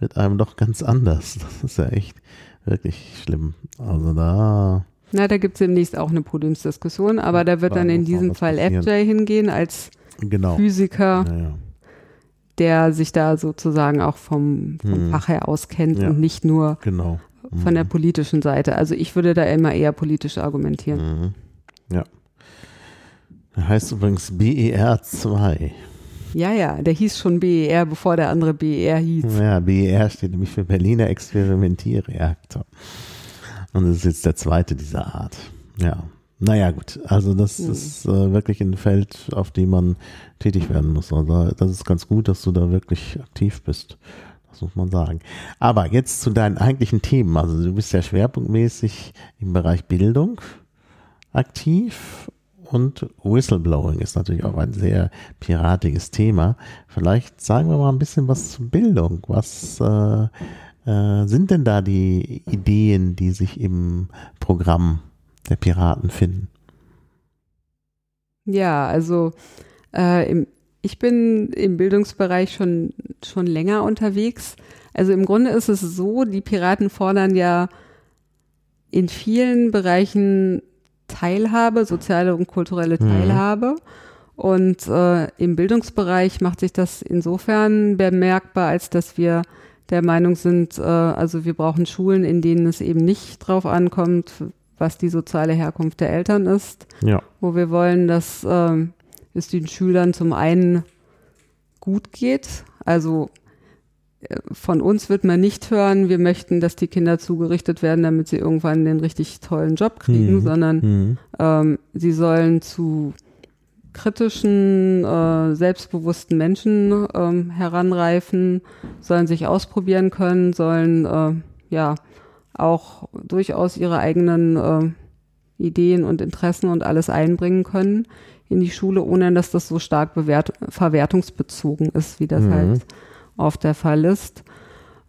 wird einem doch ganz anders. *laughs* Das ist ja echt wirklich schlimm. Also da, Na, da gibt es demnächst auch eine Podiumsdiskussion, aber da wird Da dann in diesem Fall. FJ hingehen als genau. Physiker, Naja. Der sich da sozusagen auch vom, vom Hm. Fach her auskennt Ja. und nicht nur Genau. von der politischen Seite. Also ich würde da immer eher politisch argumentieren. Mhm. Ja. Der heißt übrigens BER 2. Ja, ja, der hieß schon BER, bevor der andere BER hieß. Ja, BER steht nämlich für Berliner Experimentierreaktor. Und das ist jetzt der zweite dieser Art. Ja. Naja, gut. Also das Hm. ist äh, wirklich ein Feld, auf dem man tätig werden muss. Also das ist ganz gut, dass du da wirklich aktiv bist. Das muss man sagen. Aber jetzt zu deinen eigentlichen Themen. Also du bist ja schwerpunktmäßig im Bereich Bildung aktiv und Whistleblowing ist natürlich auch ein sehr piratiges Thema. Vielleicht sagen wir mal ein bisschen was zu Bildung. Was äh, äh, sind denn da die Ideen, die sich im Programm der Piraten finden? Ja, also äh, im, ich bin im Bildungsbereich schon, schon länger unterwegs. Also im Grunde ist es so, die Piraten fordern ja in vielen Bereichen Teilhabe, soziale und kulturelle Mhm. Teilhabe. Und äh, im Bildungsbereich macht sich das insofern bemerkbar, als dass wir der Meinung sind, äh, also wir brauchen Schulen, in denen es eben nicht drauf ankommt, was die soziale Herkunft der Eltern ist, Ja. wo wir wollen, dass ähm, es den Schülern zum einen gut geht. Also äh, von uns wird man nicht hören, wir möchten, dass die Kinder zugerichtet werden, damit sie irgendwann den richtig tollen Job kriegen, Mhm. sondern Mhm. ähm, sie sollen zu kritischen, äh, selbstbewussten Menschen ähm, heranreifen, sollen sich ausprobieren können, sollen äh, ja auch durchaus ihre eigenen äh, Ideen und Interessen und alles einbringen können in die Schule, ohne dass das so stark bewert verwertungsbezogen ist, wie das Mhm. halt oft der Fall ist.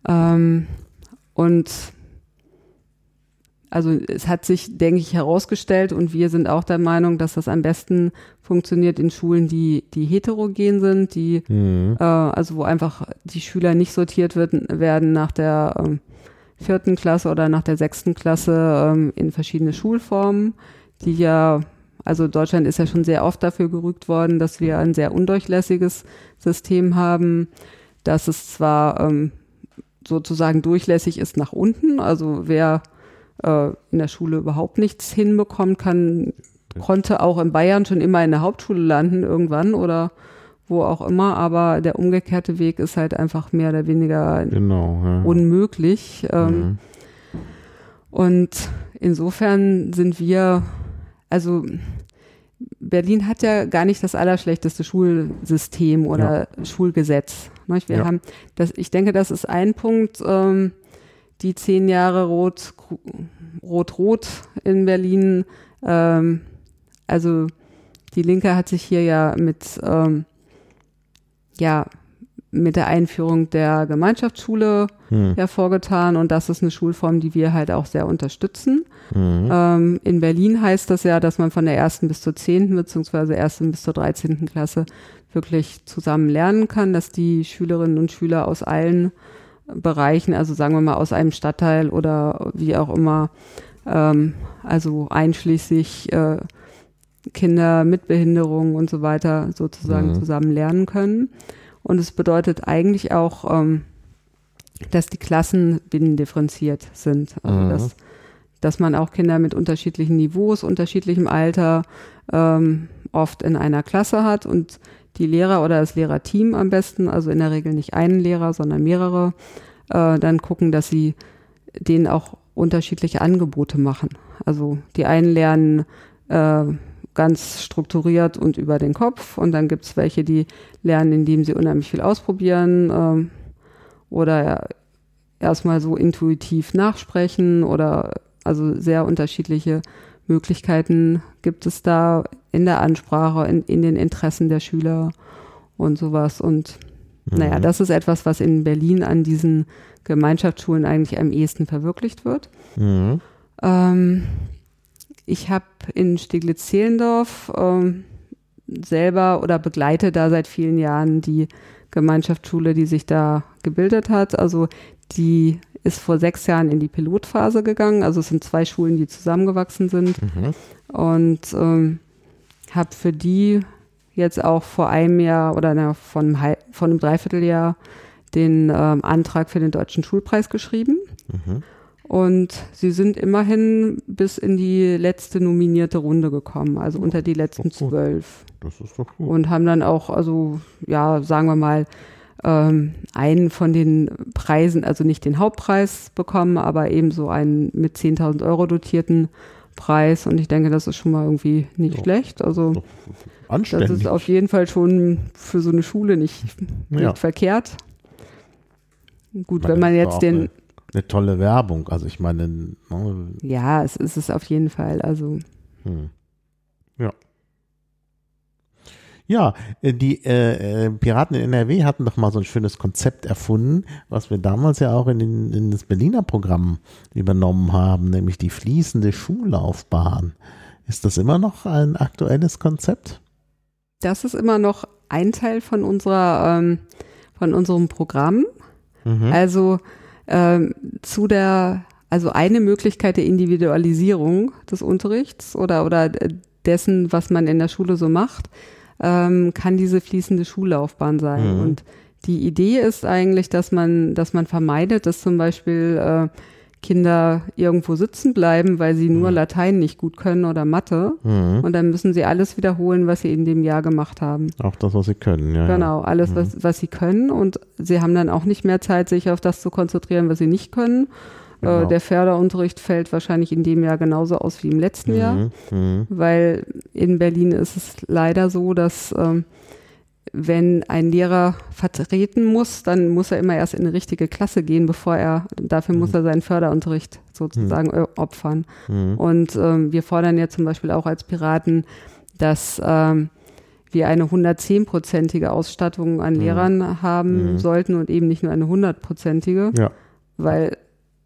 Ähm, und also es hat sich, denke ich, herausgestellt und wir sind auch der Meinung, dass das am besten funktioniert in Schulen, die, die heterogen sind, die Mhm. äh, also wo einfach die Schüler nicht sortiert wird, werden nach der ähm, vierten Klasse oder nach der sechsten Klasse ähm, in verschiedene Schulformen, die ja, also Deutschland ist ja schon sehr oft dafür gerügt worden, dass wir ein sehr undurchlässiges System haben, dass es zwar ähm, sozusagen durchlässig ist nach unten, also wer äh, in der Schule überhaupt nichts hinbekommt, kann, konnte auch in Bayern schon immer in der Hauptschule landen irgendwann oder wo auch immer, aber der umgekehrte Weg ist halt einfach mehr oder weniger Genau. Ja. unmöglich. Ähm, Mhm. Und insofern sind wir, also Berlin hat ja gar nicht das allerschlechteste Schulsystem oder Schulgesetz. nicht? Wir Ja. haben das, ich denke, das ist ein Punkt, ähm, die zehn Jahre Rot, Rot-Rot in Berlin. Ähm, also die Linke hat sich hier ja mit, ähm, ja, mit der Einführung der Gemeinschaftsschule Mhm. hervorgetan und das ist eine Schulform, die wir halt auch sehr unterstützen. Mhm. Ähm, in Berlin heißt das ja, dass man von der ersten bis zur zehnten beziehungsweise ersten bis zur dreizehnten Klasse wirklich zusammen lernen kann, dass die Schülerinnen und Schüler aus allen Bereichen, also sagen wir mal aus einem Stadtteil oder wie auch immer, ähm, also einschließlich äh, Kinder mit Behinderung und so weiter sozusagen mhm. zusammen lernen können. Und es bedeutet eigentlich auch, ähm, dass die Klassen binnendifferenziert sind. Also mhm. dass, dass man auch Kinder mit unterschiedlichen Niveaus, unterschiedlichem Alter ähm, oft in einer Klasse hat und die Lehrer oder das Lehrerteam am besten, also in der Regel nicht einen Lehrer, sondern mehrere, äh, dann gucken, dass sie denen auch unterschiedliche Angebote machen. Also die einen lernen äh, ganz strukturiert und über den Kopf und dann gibt es welche, die lernen, indem sie unheimlich viel ausprobieren äh, oder erstmal so intuitiv nachsprechen oder also sehr unterschiedliche Möglichkeiten gibt es da in der Ansprache, in, in den Interessen der Schüler und sowas. Und mhm. naja, das ist etwas, was in Berlin an diesen Gemeinschaftsschulen eigentlich am ehesten verwirklicht wird. Mhm. Ähm, ich habe in Steglitz-Zehlendorf ähm, selber oder begleite da seit vielen Jahren die Gemeinschaftsschule, die sich da gebildet hat. Also die ist vor sechs Jahren in die Pilotphase gegangen. Also es sind zwei Schulen, die zusammengewachsen sind. Mhm. Und ähm, habe für die jetzt auch vor einem Jahr oder na, von, einem, von einem Dreivierteljahr den ähm, Antrag für den Deutschen Schulpreis geschrieben. Mhm. Und sie sind immerhin bis in die letzte nominierte Runde gekommen, also oh, unter die letzten zwölf. Das ist doch gut. Und haben dann auch, also ja, sagen wir mal, ähm, einen von den Preisen, also nicht den Hauptpreis bekommen, aber eben so einen mit 10.000 Euro dotierten Preis. Und ich denke, das ist schon mal irgendwie nicht ja. schlecht. Also Anständig. das ist auf jeden Fall schon für so eine Schule nicht, nicht ja. verkehrt. Gut, wenn man jetzt den eine tolle Werbung. Also ich meine. Ne, ja, es ist es auf jeden Fall. Also. Hm. Ja. Ja, äh, die äh, äh Piraten in NRW hatten doch mal so ein schönes Konzept erfunden, was wir damals ja auch in, den, in das Berliner Programm übernommen haben, nämlich die fließende Schullaufbahn. Ist das immer noch ein aktuelles Konzept? Das ist immer noch ein Teil von unserer ähm, von unserem Programm. Mhm. Also ähm, zu der, also eine Möglichkeit der Individualisierung des Unterrichts oder, oder dessen, was man in der Schule so macht, ähm, kann diese fließende Schullaufbahn sein. Mhm. Und die Idee ist eigentlich, dass man, dass man vermeidet, dass zum Beispiel äh, Kinder irgendwo sitzen bleiben, weil sie nur mhm. Latein nicht gut können oder Mathe. Mhm. Und dann müssen sie alles wiederholen, was sie in dem Jahr gemacht haben. Auch das, was sie können, ja. Genau, alles, mhm. was, was sie können. Und sie haben dann auch nicht mehr Zeit, sich auf das zu konzentrieren, was sie nicht können. Äh, genau. Äh, der Förderunterricht fällt wahrscheinlich in dem Jahr genauso aus wie im letzten Jahr. Mhm. Mhm. Weil in Berlin ist es leider so, dass ähm, wenn ein Lehrer vertreten muss, dann muss er immer erst in eine richtige Klasse gehen, bevor er, dafür muss mhm. er seinen Förderunterricht sozusagen mhm. opfern. Mhm. Und ähm, wir fordern ja zum Beispiel auch als Piraten, dass ähm, wir eine 110-prozentige Ausstattung an mhm. Lehrern haben mhm. sollten und eben nicht nur eine 100-prozentige. Ja. Weil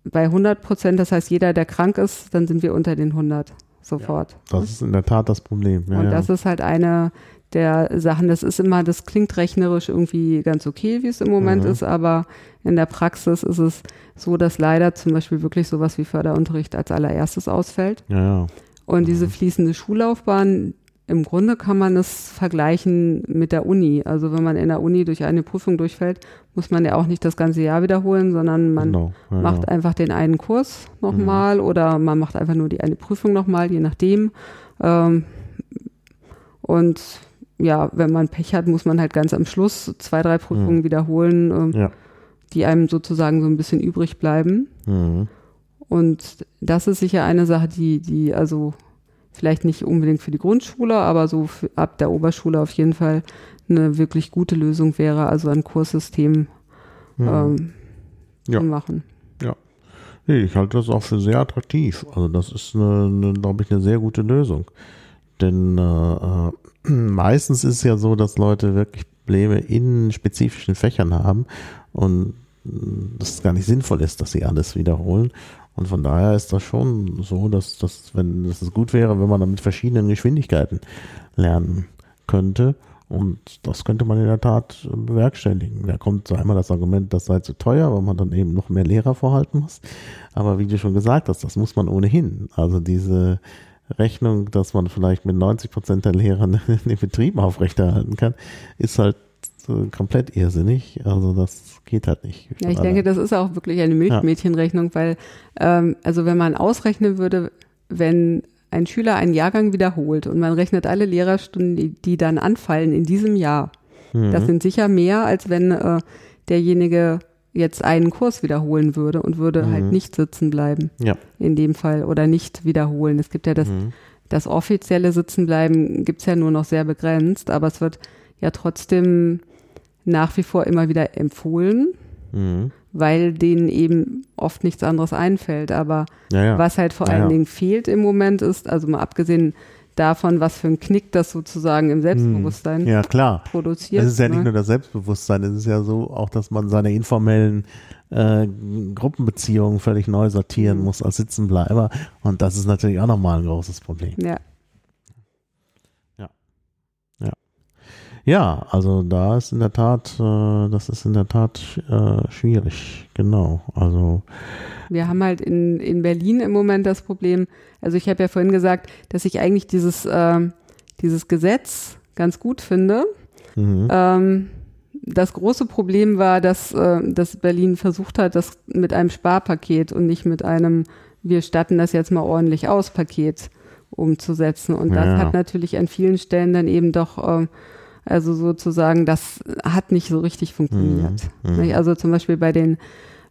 bei 100 Prozent, das heißt jeder, der krank ist, dann sind wir unter den 100 sofort. Ja, das ist in der Tat das Problem. Ja, und das ist halt eine der Sachen. Das ist immer, das klingt rechnerisch irgendwie ganz okay, wie es im Moment mhm. ist, aber in der Praxis ist es so, dass leider zum Beispiel wirklich sowas wie Förderunterricht als allererstes ausfällt. Ja, ja. Und mhm. diese fließende Schullaufbahn, im Grunde kann man es vergleichen mit der Uni. Also wenn man in der Uni durch eine Prüfung durchfällt, muss man ja auch nicht das ganze Jahr wiederholen, sondern man genau, ja, macht einfach den einen Kurs nochmal mhm. oder man macht einfach nur die eine Prüfung nochmal, je nachdem. Ähm, und ja, wenn man Pech hat, muss man halt ganz am Schluss zwei, drei Prüfungen mhm. wiederholen, ähm, ja. die einem sozusagen so ein bisschen übrig bleiben. Mhm. Und das ist sicher eine Sache, die, die also vielleicht nicht unbedingt für die Grundschule, aber so für, ab der Oberschule auf jeden Fall eine wirklich gute Lösung wäre, also ein Kurssystem mhm. ähm, ja. zu machen. Ja. Nee, ich halte das auch für sehr attraktiv. Also das ist, eine, eine glaube ich, eine sehr gute Lösung. Denn äh, äh meistens ist es ja so, dass Leute wirklich Probleme in spezifischen Fächern haben und das gar nicht sinnvoll ist, dass sie alles wiederholen. Und von daher ist das schon so, dass, dass, wenn, dass es gut wäre, wenn man dann mit verschiedenen Geschwindigkeiten lernen könnte. Und das könnte man in der Tat bewerkstelligen. Da kommt zwar einmal das Argument, das sei zu teuer, weil man dann eben noch mehr Lehrer vorhalten muss. Aber wie du schon gesagt hast, das muss man ohnehin. Also diese Rechnung, dass man vielleicht mit 90 Prozent der Lehrer *laughs* den Betrieb aufrechterhalten kann, ist halt komplett irrsinnig. Also das geht halt nicht. Ja, ich denke, das ist auch wirklich eine Milchmädchenrechnung, weil ähm, also wenn man ausrechnen würde, wenn ein Schüler einen Jahrgang wiederholt und man rechnet alle Lehrerstunden, die, die dann anfallen in diesem Jahr, mhm. das sind sicher mehr, als wenn äh, derjenige jetzt einen Kurs wiederholen würde und würde mhm. halt nicht sitzen bleiben. Ja. In dem Fall oder nicht wiederholen. Es gibt ja das, mhm. das offizielle Sitzenbleiben gibt es ja nur noch sehr begrenzt, aber es wird ja trotzdem nach wie vor immer wieder empfohlen, mhm. weil denen eben oft nichts anderes einfällt. Aber ja, ja. was halt vor ja, allen Dingen fehlt im Moment ist, also mal abgesehen davon, was für ein Knick das sozusagen im Selbstbewusstsein hm. ja, klar. produziert. Es ist ja nicht ne? nur das Selbstbewusstsein, es ist ja so auch, dass man seine informellen äh, Gruppenbeziehungen völlig neu sortieren mhm. muss als Sitzenbleiber. Und das ist natürlich auch nochmal ein großes Problem. Ja. Ja, also da ist in der Tat, äh, das ist in der Tat äh, schwierig, genau. Also wir haben halt in, in Berlin im Moment das Problem, also ich habe ja vorhin gesagt, dass ich eigentlich dieses, äh, dieses Gesetz ganz gut finde. Mhm. Ähm, das große Problem war, dass, äh, dass Berlin versucht hat, das mit einem Sparpaket und nicht mit einem, wir statten das jetzt mal ordentlich aus, Paket umzusetzen. Und das ja. hat natürlich an vielen Stellen dann eben doch äh, also sozusagen, das hat nicht so richtig funktioniert. Mhm. mhm. Also zum Beispiel bei den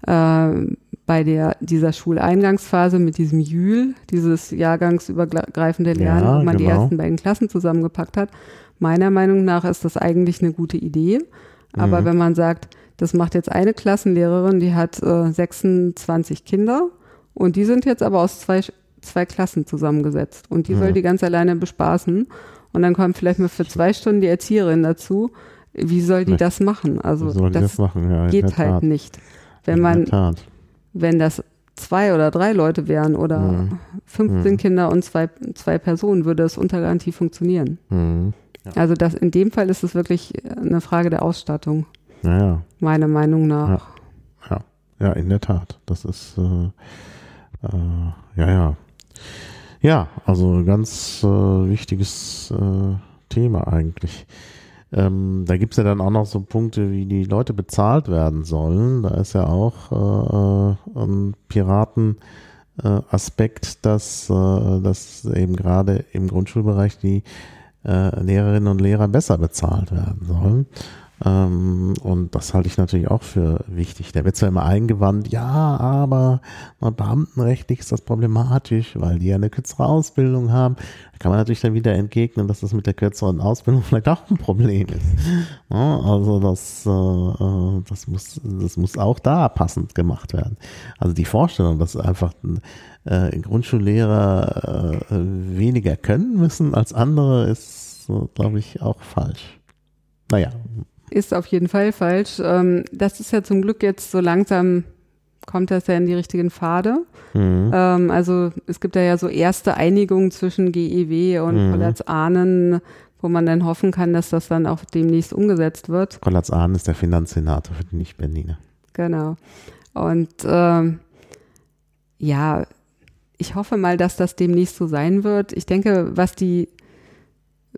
äh, bei der dieser Schuleingangsphase mit diesem Jül, dieses jahrgangsübergreifende Lernen, ja, wo man genau. die ersten beiden Klassen zusammengepackt hat. Meiner Meinung nach ist das eigentlich eine gute Idee. Aber mhm. wenn man sagt, das macht jetzt eine Klassenlehrerin, die hat äh, 26 Kinder und die sind jetzt aber aus zwei, zwei Klassen zusammengesetzt und die mhm. soll die ganz alleine bespaßen und dann kommt vielleicht mal für zwei Stunden die Erzieherin dazu. Wie soll die nee. das machen? Also das, das machen? Ja, geht halt nicht. Wenn in man, wenn das zwei oder drei Leute wären oder mhm. 15 mhm. Kinder und zwei, zwei Personen, würde es unter Garantie funktionieren. Mhm. Ja. Also das, in dem Fall ist es wirklich eine Frage der Ausstattung. Ja, ja. Meiner Meinung nach. Ja, ja, in der Tat. Das ist, äh, äh, ja, ja. Ja, also ganz äh, wichtiges äh, Thema eigentlich. Ähm, da gibt's ja dann auch noch so Punkte, wie die Leute bezahlt werden sollen. Da ist ja auch äh, äh ein Piraten-Aspekt, dass, äh, dass eben gerade im Grundschulbereich die äh, Lehrerinnen und Lehrer besser bezahlt werden sollen. Ähm, und das halte ich natürlich auch für wichtig. Da wird zwar immer eingewandt, ja, aber beamtenrechtlich ist das problematisch, weil die ja eine kürzere Ausbildung haben. Da kann man natürlich dann wieder entgegnen, dass das mit der kürzeren Ausbildung *laughs* vielleicht auch ein Problem ist. Also das, äh, äh, das, muss, das muss auch da passend gemacht werden. Also die Vorstellung, dass einfach äh, Grundschullehrer weniger können müssen als andere, ist, glaube ich, auch falsch. Naja, ist auf jeden Fall falsch. Ähm, das ist ja zum Glück jetzt so langsam kommt das ja in die richtigen Pfade. Mhm. Ähm, also es gibt da ja so erste Einigungen zwischen GEW und mhm. Kollatz Ahnen, wo man dann hoffen kann, dass das dann auch demnächst umgesetzt wird. Kollatz Ahnen ist der Finanzsenator für die Nicht-Berliner. Genau. Und ähm, ja, ich hoffe mal, dass das demnächst so sein wird. Ich denke, was die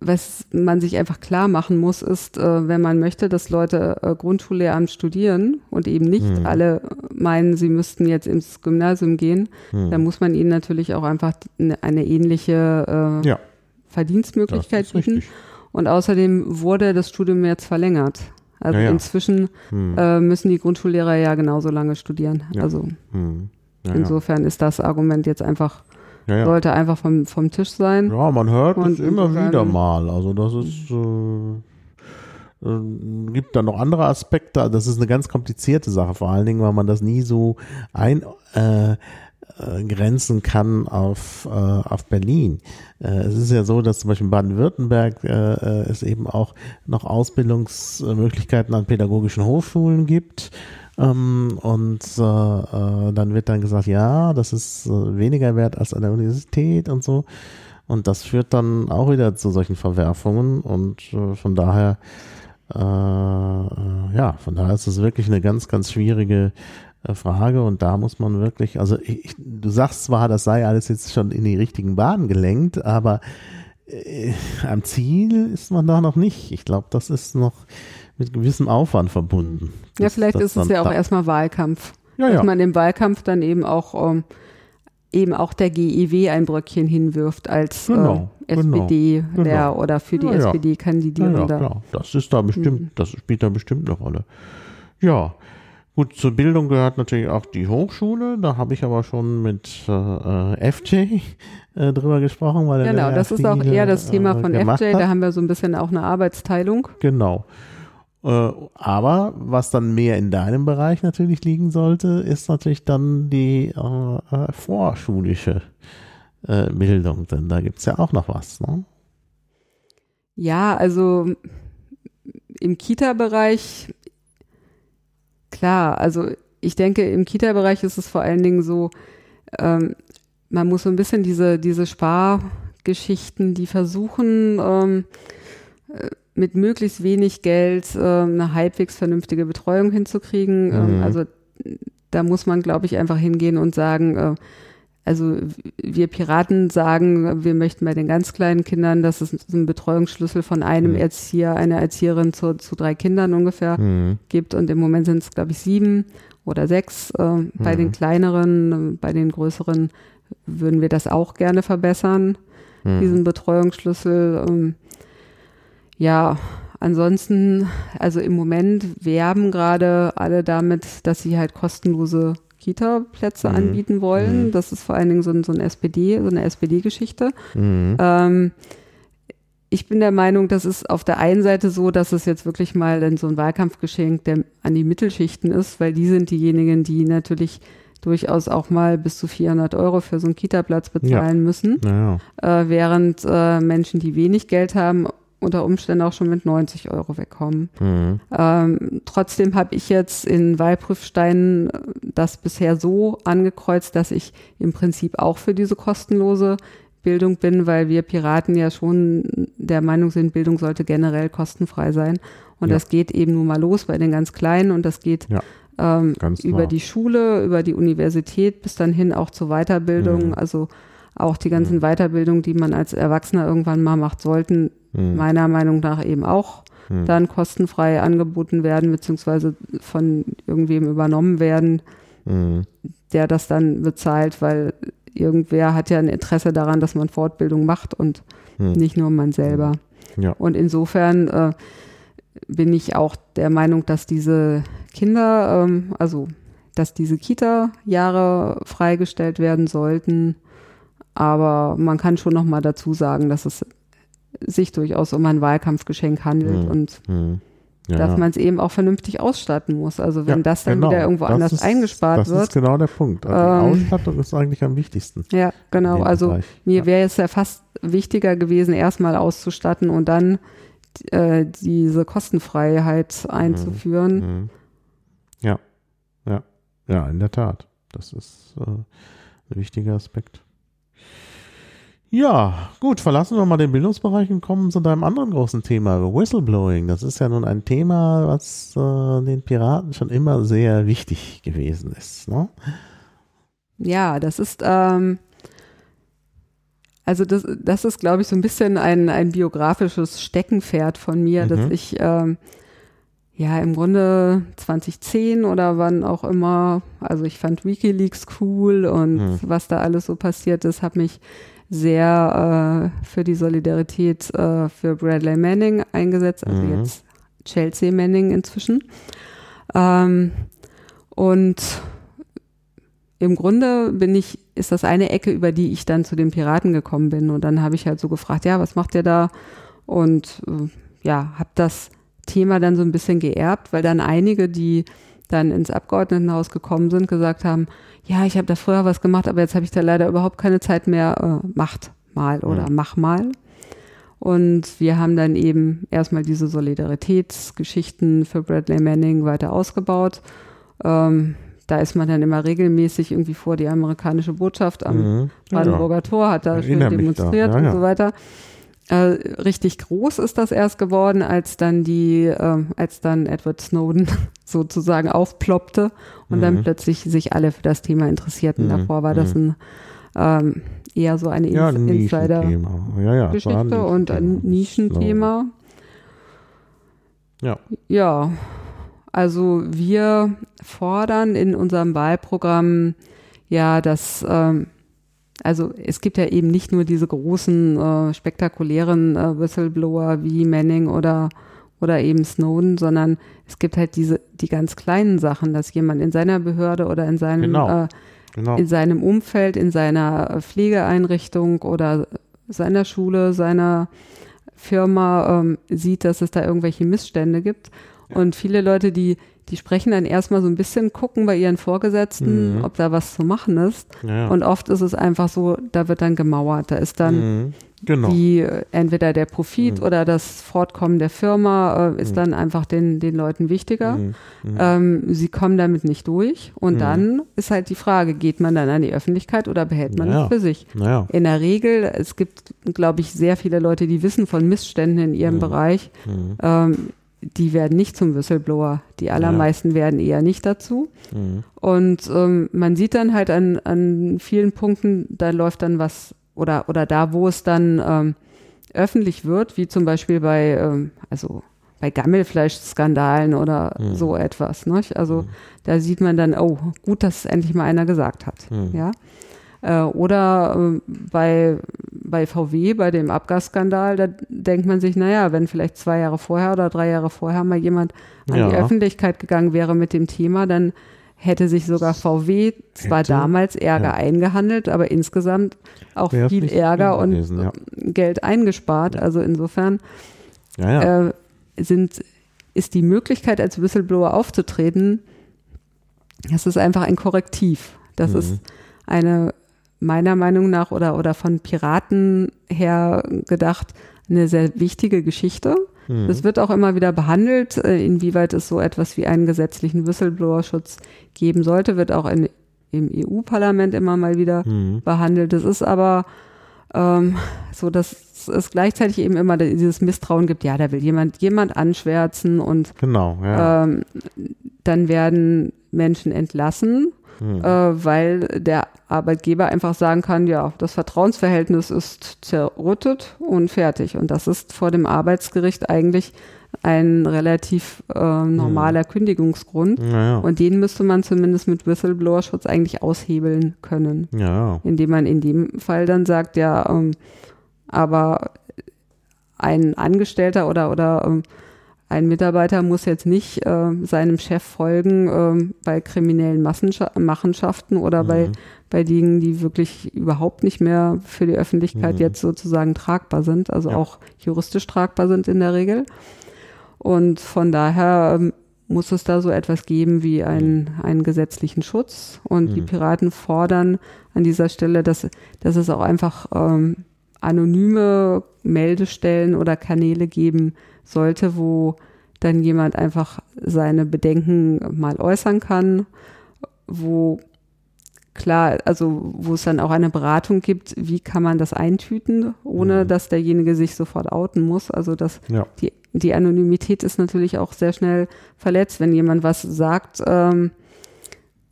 was man sich einfach klar machen muss, ist, äh, wenn man möchte, dass Leute äh, Grundschullehramt studieren und eben nicht mhm. alle meinen, sie müssten jetzt ins Gymnasium gehen, mhm. dann muss man ihnen natürlich auch einfach eine, eine ähnliche äh, ja. Verdienstmöglichkeit bieten. Und außerdem wurde das Studium jetzt verlängert. Also ja, ja. inzwischen mhm. müssen die Grundschullehrer ja genauso lange studieren. Also mhm. insofern ist das Argument jetzt einfach ja, ja. sollte einfach vom, vom Tisch sein. Ja, man hört es immer wieder mal. Also das ist äh, äh, gibt da noch andere Aspekte. Das ist eine ganz komplizierte Sache, vor allen Dingen, weil man das nie so eingrenzen äh, äh kann auf, äh, auf Berlin. Äh, es ist ja so, dass zum Beispiel in Baden-Württemberg äh, es eben auch noch Ausbildungsmöglichkeiten an pädagogischen Hochschulen gibt. Ähm, und äh, äh, dann wird dann gesagt, ja, das ist äh, weniger wert als an der Universität und so. Und das führt dann auch wieder zu solchen Verwerfungen und äh, von daher, äh, ja, von daher ist es wirklich eine ganz, ganz schwierige Frage und da muss man wirklich, also ich, du sagst zwar, das sei alles jetzt schon in die richtigen Bahnen gelenkt, aber äh, am Ziel ist man da noch nicht. Ich glaube, das ist noch mit gewissem Aufwand verbunden. Ja, vielleicht ist es ja auch erstmal Wahlkampf. Ja, dass ja. man im Wahlkampf dann eben auch ähm, eben auch der GEW ein Bröckchen hinwirft als Genau, äh, genau, SPD genau. der oder für die Ja. SPD Ja, ja, klar. Das ist da bestimmt, das spielt da bestimmt eine Rolle. Ja. Gut, zur Bildung gehört natürlich auch die Hochschule. Da habe ich aber schon mit äh, äh, FJ äh, drüber gesprochen, weil Genau, da das ist auch eher das Thema äh, von FJ, hat. da haben wir so ein bisschen auch eine Arbeitsteilung. Genau. Äh, aber was dann mehr in deinem Bereich natürlich liegen sollte, ist natürlich dann die äh, äh, vorschulische äh, Bildung, denn da gibt's ja auch noch was. Ne? Ja, also im Kita-Bereich, klar, also ich denke, im Kita-Bereich ist es vor allen Dingen so, ähm, man muss so ein bisschen diese, diese Spargeschichten, die versuchen, ähm, äh, mit möglichst wenig Geld ähm, eine halbwegs vernünftige Betreuung hinzukriegen. Ähm, Mhm. also da muss man, glaube ich, einfach hingehen und sagen, äh, also wir Piraten sagen, wir möchten bei den ganz kleinen Kindern, dass es einen Betreuungsschlüssel von einem Mhm. Erzieher, einer Erzieherin zu, zu drei Kindern ungefähr Mhm. gibt. Und im Moment sind es, glaube ich, sieben oder sechs. Äh, bei Mhm. den kleineren, äh, bei den größeren würden wir das auch gerne verbessern, Mhm. diesen Betreuungsschlüssel. Ähm, ja, ansonsten, also im Moment werben gerade alle damit, dass sie halt kostenlose Kita-Plätze Mhm. anbieten wollen. Mhm. Das ist vor allen Dingen so, ein, so ein SPD, so eine SPD-Geschichte. Mhm. Ähm, ich bin der Meinung, das ist auf der einen Seite so, dass es jetzt wirklich mal dann so ein Wahlkampfgeschenk der an die Mittelschichten ist, weil die sind diejenigen, die natürlich durchaus auch mal bis zu 400 Euro für so einen Kita-Platz bezahlen müssen, Naja. äh, während äh, Menschen, die wenig Geld haben, unter Umständen auch schon mit 90 Euro wegkommen. Mhm. Ähm, trotzdem habe ich jetzt in Wahlprüfsteinen äh, das bisher so angekreuzt, dass ich im Prinzip auch für diese kostenlose Bildung bin, weil wir Piraten ja schon der Meinung sind, Bildung sollte generell kostenfrei sein. Und Ja. das geht eben nun mal los bei den ganz Kleinen und das geht Ja, ähm, über klar. die Schule, über die Universität bis dann hin auch zur Weiterbildung. Mhm. Also auch die ganzen Weiterbildungen, die man als Erwachsener irgendwann mal macht, sollten Mhm. meiner Meinung nach eben auch Mhm. dann kostenfrei angeboten werden, beziehungsweise von irgendwem übernommen werden, Mhm. der das dann bezahlt, weil irgendwer hat ja ein Interesse daran, dass man Fortbildung macht und Mhm. nicht nur man selber. Ja. Und insofern äh, bin ich auch der Meinung, dass diese Kinder, ähm, also dass diese Kita-Jahre freigestellt werden sollten. Aber man kann schon noch mal dazu sagen, dass es sich durchaus um ein Wahlkampfgeschenk handelt Mhm. und Mhm. Ja, dass man es eben auch vernünftig ausstatten muss. Also wenn Ja, das dann genau. wieder irgendwo Das anders ist, eingespart das wird. ist genau der Punkt. Also Ähm, die Ausstattung ist eigentlich am wichtigsten. ja, genau. Also Bereich. mir Ja. wäre es ja fast wichtiger gewesen, erstmal auszustatten und dann äh, diese Kostenfreiheit einzuführen. Mhm. Ja, ja, ja, in der Tat. Das ist äh, ein wichtiger Aspekt. Ja, gut, verlassen wir mal den Bildungsbereich und kommen zu deinem anderen großen Thema, Whistleblowing. Das ist ja nun ein Thema, was äh, den Piraten schon immer sehr wichtig gewesen ist. Ne? Ja, das ist, ähm, also das, das ist, glaube ich, so ein bisschen ein, ein biografisches Steckenpferd von mir, Mhm. dass ich ähm, ja im Grunde 2010 oder wann auch immer, also ich fand WikiLeaks cool und Mhm. was da alles so passiert ist, habe mich sehr äh, für die Solidarität äh, für Bradley Manning eingesetzt, also Mhm. jetzt Chelsea Manning inzwischen. Ähm, und im Grunde bin ich, ist das eine Ecke, über die ich dann zu den Piraten gekommen bin. Und dann habe ich halt so gefragt, ja, was macht ihr da? Und äh, ja, habe das Thema dann so ein bisschen geerbt, weil dann einige, die dann ins Abgeordnetenhaus gekommen sind, gesagt haben, ja, ich habe da früher was gemacht, aber jetzt habe ich da leider überhaupt keine Zeit mehr, äh, macht mal oder Ja. mach mal. Und wir haben dann eben erstmal diese Solidaritätsgeschichten für Bradley Manning weiter ausgebaut. Ähm, da ist man dann immer regelmäßig irgendwie vor die amerikanische Botschaft am mhm. Brandenburger ja. Tor, hat da schön demonstriert da. Ja, und so weiter. Äh, richtig groß ist das erst geworden, als dann die, äh, als dann Edward Snowden *laughs* sozusagen aufploppte und mhm. dann plötzlich sich alle für das Thema interessierten. Mhm. Davor war das mhm. ein ähm, eher so eine ja, ein Insider-Geschichte ja, und ein Nischenthema. Ja. Ja, also wir fordern in unserem Wahlprogramm ja, dass ähm, also es gibt ja eben nicht nur diese großen äh, spektakulären äh, Whistleblower wie Manning oder oder eben Snowden, sondern es gibt halt diese die ganz kleinen Sachen, dass jemand in seiner Behörde oder in seinem genau. Äh, genau. in seinem Umfeld, in seiner Pflegeeinrichtung oder seiner Schule, seiner Firma ähm, sieht, dass es da irgendwelche Missstände gibt und viele Leute, die, die sprechen dann erstmal so ein bisschen, gucken bei ihren Vorgesetzten, mhm. ob da was zu machen ist. Ja. Und oft ist es einfach so, da wird dann gemauert. Da ist dann mhm. genau. die, entweder der Profit mhm. oder das Fortkommen der Firma äh, ist mhm. dann einfach den, den Leuten wichtiger. Mhm. Mhm. Ähm, sie kommen damit nicht durch. Und dann ist halt die Frage, geht man dann an die Öffentlichkeit oder behält man naja. es für sich? Naja. In der Regel, es gibt, glaube ich, sehr viele Leute, die wissen von Missständen in ihrem Bereich. Ähm, die werden nicht zum Whistleblower. Die allermeisten ja. werden eher nicht dazu. Mhm. Und ähm, man sieht dann halt an, an vielen Punkten, da läuft dann was, oder, oder da, wo es dann ähm, öffentlich wird, wie zum Beispiel bei, ähm, also bei Gammelfleischskandalen oder mhm. so etwas. Ne? Also mhm. da sieht man dann, oh, gut, dass es endlich mal einer gesagt hat. Mhm. Ja. Äh, oder äh, bei, bei VW, bei dem Abgasskandal, da denkt man sich, naja, wenn vielleicht zwei Jahre vorher oder drei Jahre vorher mal jemand an ja. die Öffentlichkeit gegangen wäre mit dem Thema, dann hätte sich sogar VW zwar hätte, damals Ärger ja. eingehandelt, aber insgesamt auch Wäre viel Ärger und gewesen, ja. Geld eingespart. Also insofern ja, äh, sind, ist die Möglichkeit, als Whistleblower aufzutreten, das ist einfach ein Korrektiv. Das mhm. ist eine meiner Meinung nach oder, oder von Piraten her gedacht eine sehr wichtige Geschichte. Mhm. Es wird auch immer wieder behandelt, äh, inwieweit es so etwas wie einen gesetzlichen Whistleblower-Schutz geben sollte, wird auch in, im EU-Parlament immer mal wieder mhm. behandelt. Es ist aber ähm, so, dass es gleichzeitig eben immer dieses Misstrauen gibt, ja, da will jemand jemand anschwärzen und genau, ja. ähm, dann werden Menschen entlassen hm. äh, weil der Arbeitgeber einfach sagen kann, ja, das Vertrauensverhältnis ist zerrüttet und fertig. Und das ist vor dem Arbeitsgericht eigentlich ein relativ äh, normaler hm. Kündigungsgrund. Ja. Und den müsste man zumindest mit Whistleblower-Schutz eigentlich aushebeln können. Ja. Indem man in dem Fall dann sagt, ja, ähm, aber ein Angestellter oder, oder ähm, ein Mitarbeiter muss jetzt nicht äh, seinem Chef folgen äh, bei kriminellen Massenscha Machenschaften oder mhm. bei, bei Dingen, die wirklich überhaupt nicht mehr für die Öffentlichkeit mhm. jetzt sozusagen tragbar sind, also ja. auch juristisch tragbar sind in der Regel. Und von daher ähm, muss es da so etwas geben wie einen, einen gesetzlichen Schutz. Und mhm. die Piraten fordern an dieser Stelle, dass, dass es auch einfach ähm, anonyme Meldestellen oder Kanäle geben sollte, wo dann jemand einfach seine Bedenken mal äußern kann, wo klar, also wo es dann auch eine Beratung gibt, wie kann man das eintüten, ohne mhm. dass derjenige sich sofort outen muss. Also dass ja. die, die Anonymität ist natürlich auch sehr schnell verletzt, wenn jemand was sagt. Ähm, äh,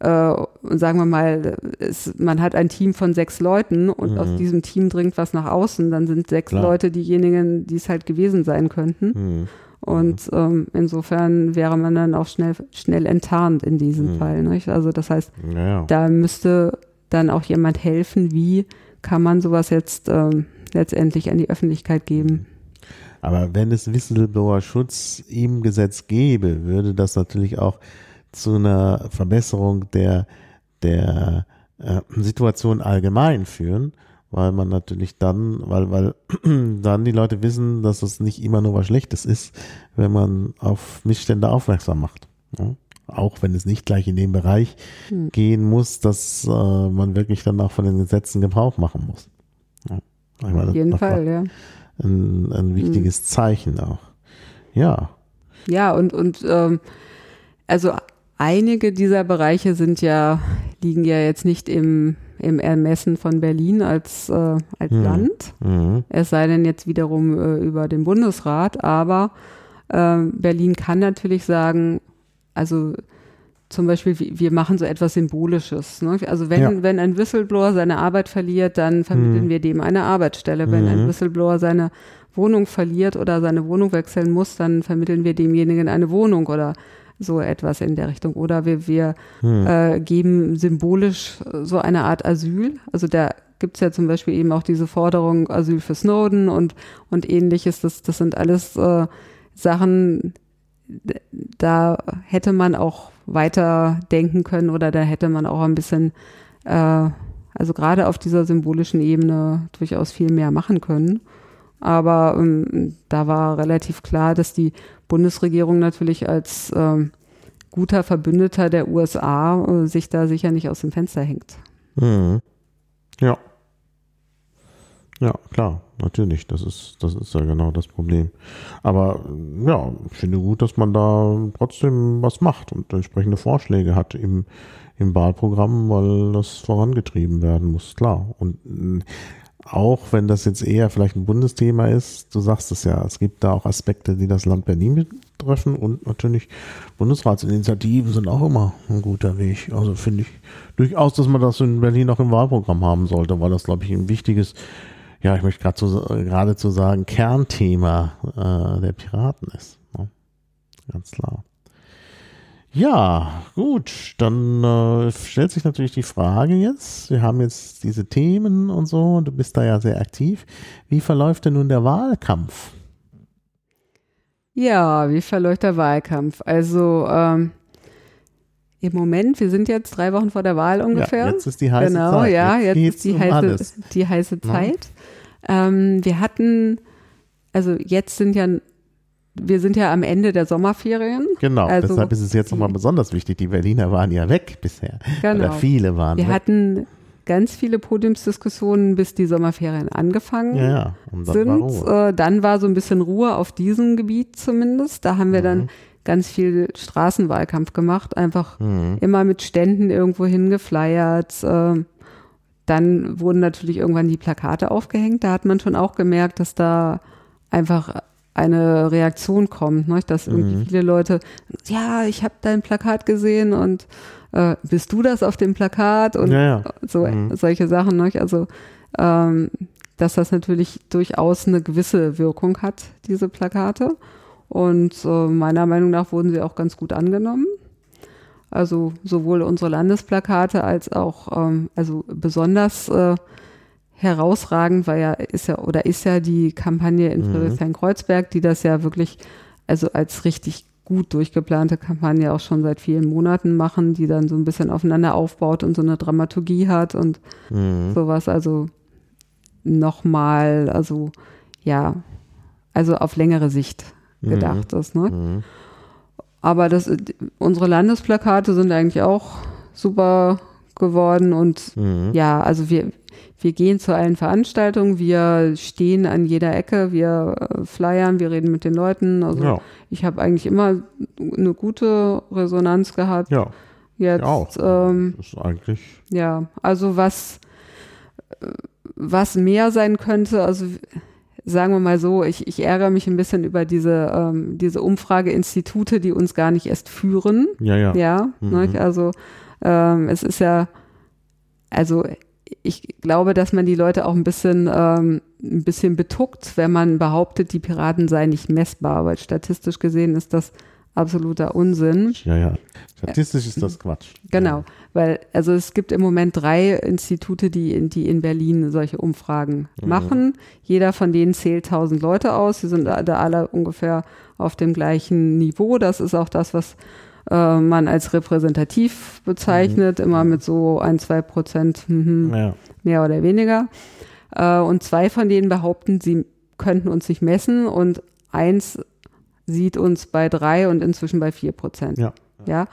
sagen wir mal, es, man hat ein Team von sechs Leuten und mhm. aus diesem Team dringt was nach außen, dann sind sechs Klar. Leute diejenigen, die es halt gewesen sein könnten. Mhm. Und ähm, insofern wäre man dann auch schnell, schnell enttarnt in diesem mhm. Fall. Nicht? Also das heißt, ja. da müsste dann auch jemand helfen, wie kann man sowas jetzt ähm, letztendlich an die Öffentlichkeit geben. Aber wenn es Whistleblower-Schutz im Gesetz gäbe, würde das natürlich auch zu einer Verbesserung der, der äh, Situation allgemein führen, weil man natürlich dann, weil, weil *clears throat* dann die Leute wissen, dass es nicht immer nur was Schlechtes ist, wenn man auf Missstände aufmerksam macht. Ja? Auch wenn es nicht gleich in den Bereich hm. gehen muss, dass äh, man wirklich dann auch von den Gesetzen Gebrauch machen muss. Ja? Meine, auf jeden Fall, ja. Ein, ein wichtiges hm. Zeichen auch. Ja. Ja, und, und ähm, also einige dieser Bereiche sind ja, liegen ja jetzt nicht im, im Ermessen von Berlin als, äh, als Mhm. Land. Mhm. Es sei denn jetzt wiederum äh, über den Bundesrat, aber äh, Berlin kann natürlich sagen, also zum Beispiel, wir machen so etwas Symbolisches. Ne? Also wenn, Ja. wenn ein Whistleblower seine Arbeit verliert, dann vermitteln Mhm. wir dem eine Arbeitsstelle. Wenn ein Mhm. Whistleblower seine Wohnung verliert oder seine Wohnung wechseln muss, dann vermitteln wir demjenigen eine Wohnung oder so etwas in der Richtung. Oder wir, wir Hm. äh, geben symbolisch äh, so eine Art Asyl. Also da gibt's ja zum Beispiel eben auch diese Forderung Asyl für Snowden und, und ähnliches. Das, das sind alles äh, Sachen, da hätte man auch weiter denken können oder da hätte man auch ein bisschen, äh, also gerade auf dieser symbolischen Ebene durchaus viel mehr machen können. Aber ähm, da war relativ klar, dass die Bundesregierung natürlich als ähm, guter Verbündeter der USA äh, sich da sicher nicht aus dem Fenster hängt. Mhm. Ja. Ja, klar, natürlich. Das ist, das ist ja genau das Problem. Aber äh, ja, ich finde gut, dass man da trotzdem was macht und entsprechende Vorschläge hat im, im Wahlprogramm, weil das vorangetrieben werden muss, klar. Und äh, auch wenn das jetzt eher vielleicht ein Bundesthema ist, du sagst es ja, es gibt da auch Aspekte, die das Land Berlin betreffen und natürlich Bundesratsinitiativen sind auch immer ein guter Weg. Also finde ich durchaus, dass man das in Berlin auch im Wahlprogramm haben sollte, weil das, glaube ich, ein wichtiges, ja, ich möchte gerade zu, geradezu sagen, Kernthema äh, der Piraten ist. Ne? Ganz klar. Ja, gut, dann äh, stellt sich natürlich die Frage jetzt, wir haben jetzt diese Themen und so, du bist da ja sehr aktiv. Wie verläuft denn nun der Wahlkampf? Ja, wie verläuft der Wahlkampf? Also ähm, im Moment, wir sind jetzt drei Wochen vor der Wahl ungefähr. Ja, jetzt ist die heiße genau, Zeit. ja, jetzt geht's ist die um heiße, alles. die heiße Na? Zeit. Ähm, wir hatten, also jetzt sind ja, wir sind ja am Ende der Sommerferien. Genau, Also deshalb ist es jetzt nochmal besonders wichtig. Die Berliner waren ja weg bisher. Oder Genau. viele waren Wir weg. hatten ganz viele Podiumsdiskussionen, bis die Sommerferien angefangen ja, ja. Und dann sind. war. Äh, dann war so ein bisschen Ruhe auf diesem Gebiet zumindest. Da haben wir Mhm. dann ganz viel Straßenwahlkampf gemacht, einfach Mhm. immer mit Ständen irgendwo hingeflyert. Äh, dann wurden natürlich irgendwann die Plakate aufgehängt. Da hat man schon auch gemerkt, dass da einfach eine Reaktion kommt, ne? dass irgendwie Mhm. viele Leute, ja, ich habe dein Plakat gesehen und äh, bist du das auf dem Plakat und Ja, ja. so Mhm. solche Sachen. Ne? Also ähm, dass das natürlich durchaus eine gewisse Wirkung hat, diese Plakate. Und äh, meiner Meinung nach wurden sie auch ganz gut angenommen. Also sowohl unsere Landesplakate als auch, ähm, also besonders äh, herausragend war ja, ist ja, oder ist ja die Kampagne in Mhm. Friedrichshain-Kreuzberg, die das ja wirklich, also als richtig gut durchgeplante Kampagne auch schon seit vielen Monaten machen, die dann so ein bisschen aufeinander aufbaut und so eine Dramaturgie hat und Mhm. sowas, also nochmal, also ja, also auf längere Sicht gedacht ist. Ne? Mhm. Aber das, unsere Landesplakate sind eigentlich auch super geworden und Mhm. ja, also wir, wir gehen zu allen Veranstaltungen, wir stehen an jeder Ecke, wir äh, flyern, wir reden mit den Leuten. Also Ja, ich habe eigentlich immer eine gute Resonanz gehabt. ja, Jetzt, auch. ähm, ist eigentlich, ja, also was, äh, was mehr sein könnte, also sagen wir mal so, ich, ich ärgere mich ein bisschen über diese, ähm, diese Umfrageinstitute, die uns gar nicht erst führen. ja, ja. Ja, Mhm. ne? also ähm, es ist ja, also ich glaube, dass man die Leute auch ein bisschen, ähm, ein bisschen betuckt, wenn man behauptet, die Piraten seien nicht messbar, weil statistisch gesehen ist das absoluter Unsinn. Ja, ja. Statistisch ist das Quatsch. Genau, weil also es gibt im Moment drei Institute, die in, die in Berlin solche Umfragen Mhm. machen. Jeder von denen zählt 1000 Leute aus. Sie sind da alle ungefähr auf dem gleichen Niveau. Das ist auch das, was äh, man als repräsentativ bezeichnet, immer mit so ein, zwei Prozent mhm, Ja, mehr oder weniger. Äh, und zwei von denen behaupten, sie könnten uns nicht messen und eins sieht uns bei drei und inzwischen bei vier Prozent. ja. Ja.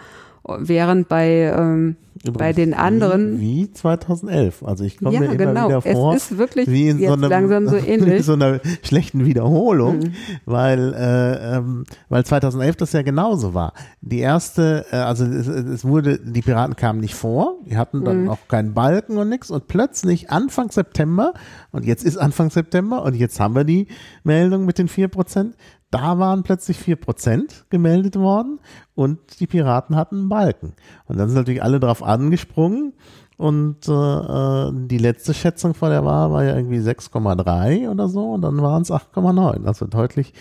Während bei ähm, bei den anderen wie, wie 2011. Also ich komme ja, mir immer genau. wieder vor, es ist wirklich wie in so, einem, langsam so *laughs* ähnlich. so einer schlechten Wiederholung, mhm. weil äh, ähm, weil 2011 das ja genauso war. Die erste, äh, also es, es, wurde, die Piraten kamen nicht vor, die hatten dann mhm. auch keinen Balken und nichts und plötzlich Anfang September und jetzt ist Anfang September und jetzt haben wir die Meldung mit den vier Prozent da waren plötzlich vier Prozent gemeldet worden und die Piraten hatten einen Balken. Und dann sind natürlich alle drauf angesprungen und äh, äh die letzte Schätzung vor der Wahl war ja irgendwie 6,3 oder so und dann waren es 8,9. Also deutlich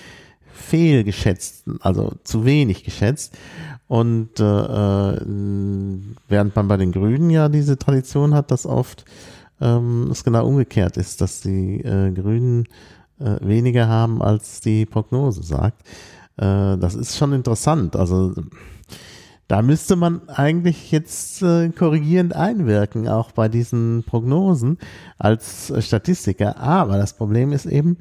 fehlgeschätzt, also zu wenig geschätzt. Und äh, äh, während man bei den Grünen ja diese Tradition hat, dass oft ähm, es genau umgekehrt ist, dass die äh, Grünen äh, weniger haben, als die Prognose sagt. Äh, das ist schon interessant. Also da müsste man eigentlich jetzt äh, korrigierend einwirken, auch bei diesen Prognosen als Statistiker. Aber das Problem ist eben,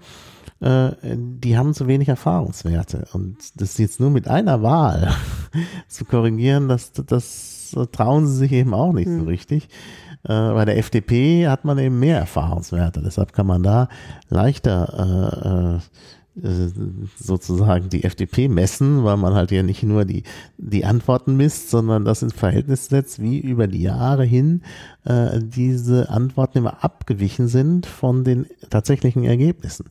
äh, die haben zu wenig Erfahrungswerte. Und das jetzt nur mit einer Wahl *laughs* zu korrigieren, das, das trauen sie sich eben auch nicht hm. so richtig. Äh, bei der FDP hat man eben mehr Erfahrungswerte. Deshalb kann man da leichter äh, äh, sozusagen die FDP messen, weil man halt ja nicht nur die, die Antworten misst, sondern das ins Verhältnis setzt, wie über die Jahre hin äh, diese Antworten immer abgewichen sind von den tatsächlichen Ergebnissen.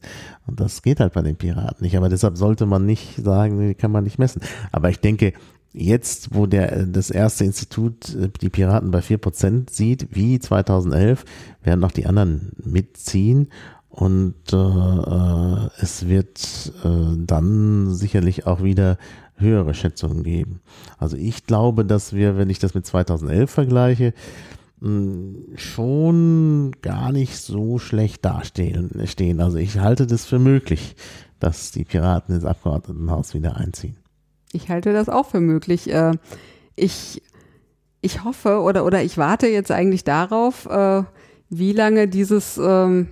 Und das geht halt bei den Piraten nicht. Aber deshalb sollte man nicht sagen, kann man nicht messen. Aber ich denke, jetzt, wo der, das erste Institut äh, die Piraten bei vier Prozent sieht, wie 2011, werden auch die anderen mitziehen. Und äh, äh, es wird äh, dann sicherlich auch wieder höhere Schätzungen geben. Also ich glaube, dass wir, wenn ich das mit 2011 vergleiche, schon gar nicht so schlecht dastehen. Stehen. Also ich halte das für möglich, dass die Piraten ins Abgeordnetenhaus wieder einziehen. Ich halte das auch für möglich. Äh, ich, ich hoffe oder, oder ich warte jetzt eigentlich darauf, äh, wie lange dieses, ähm,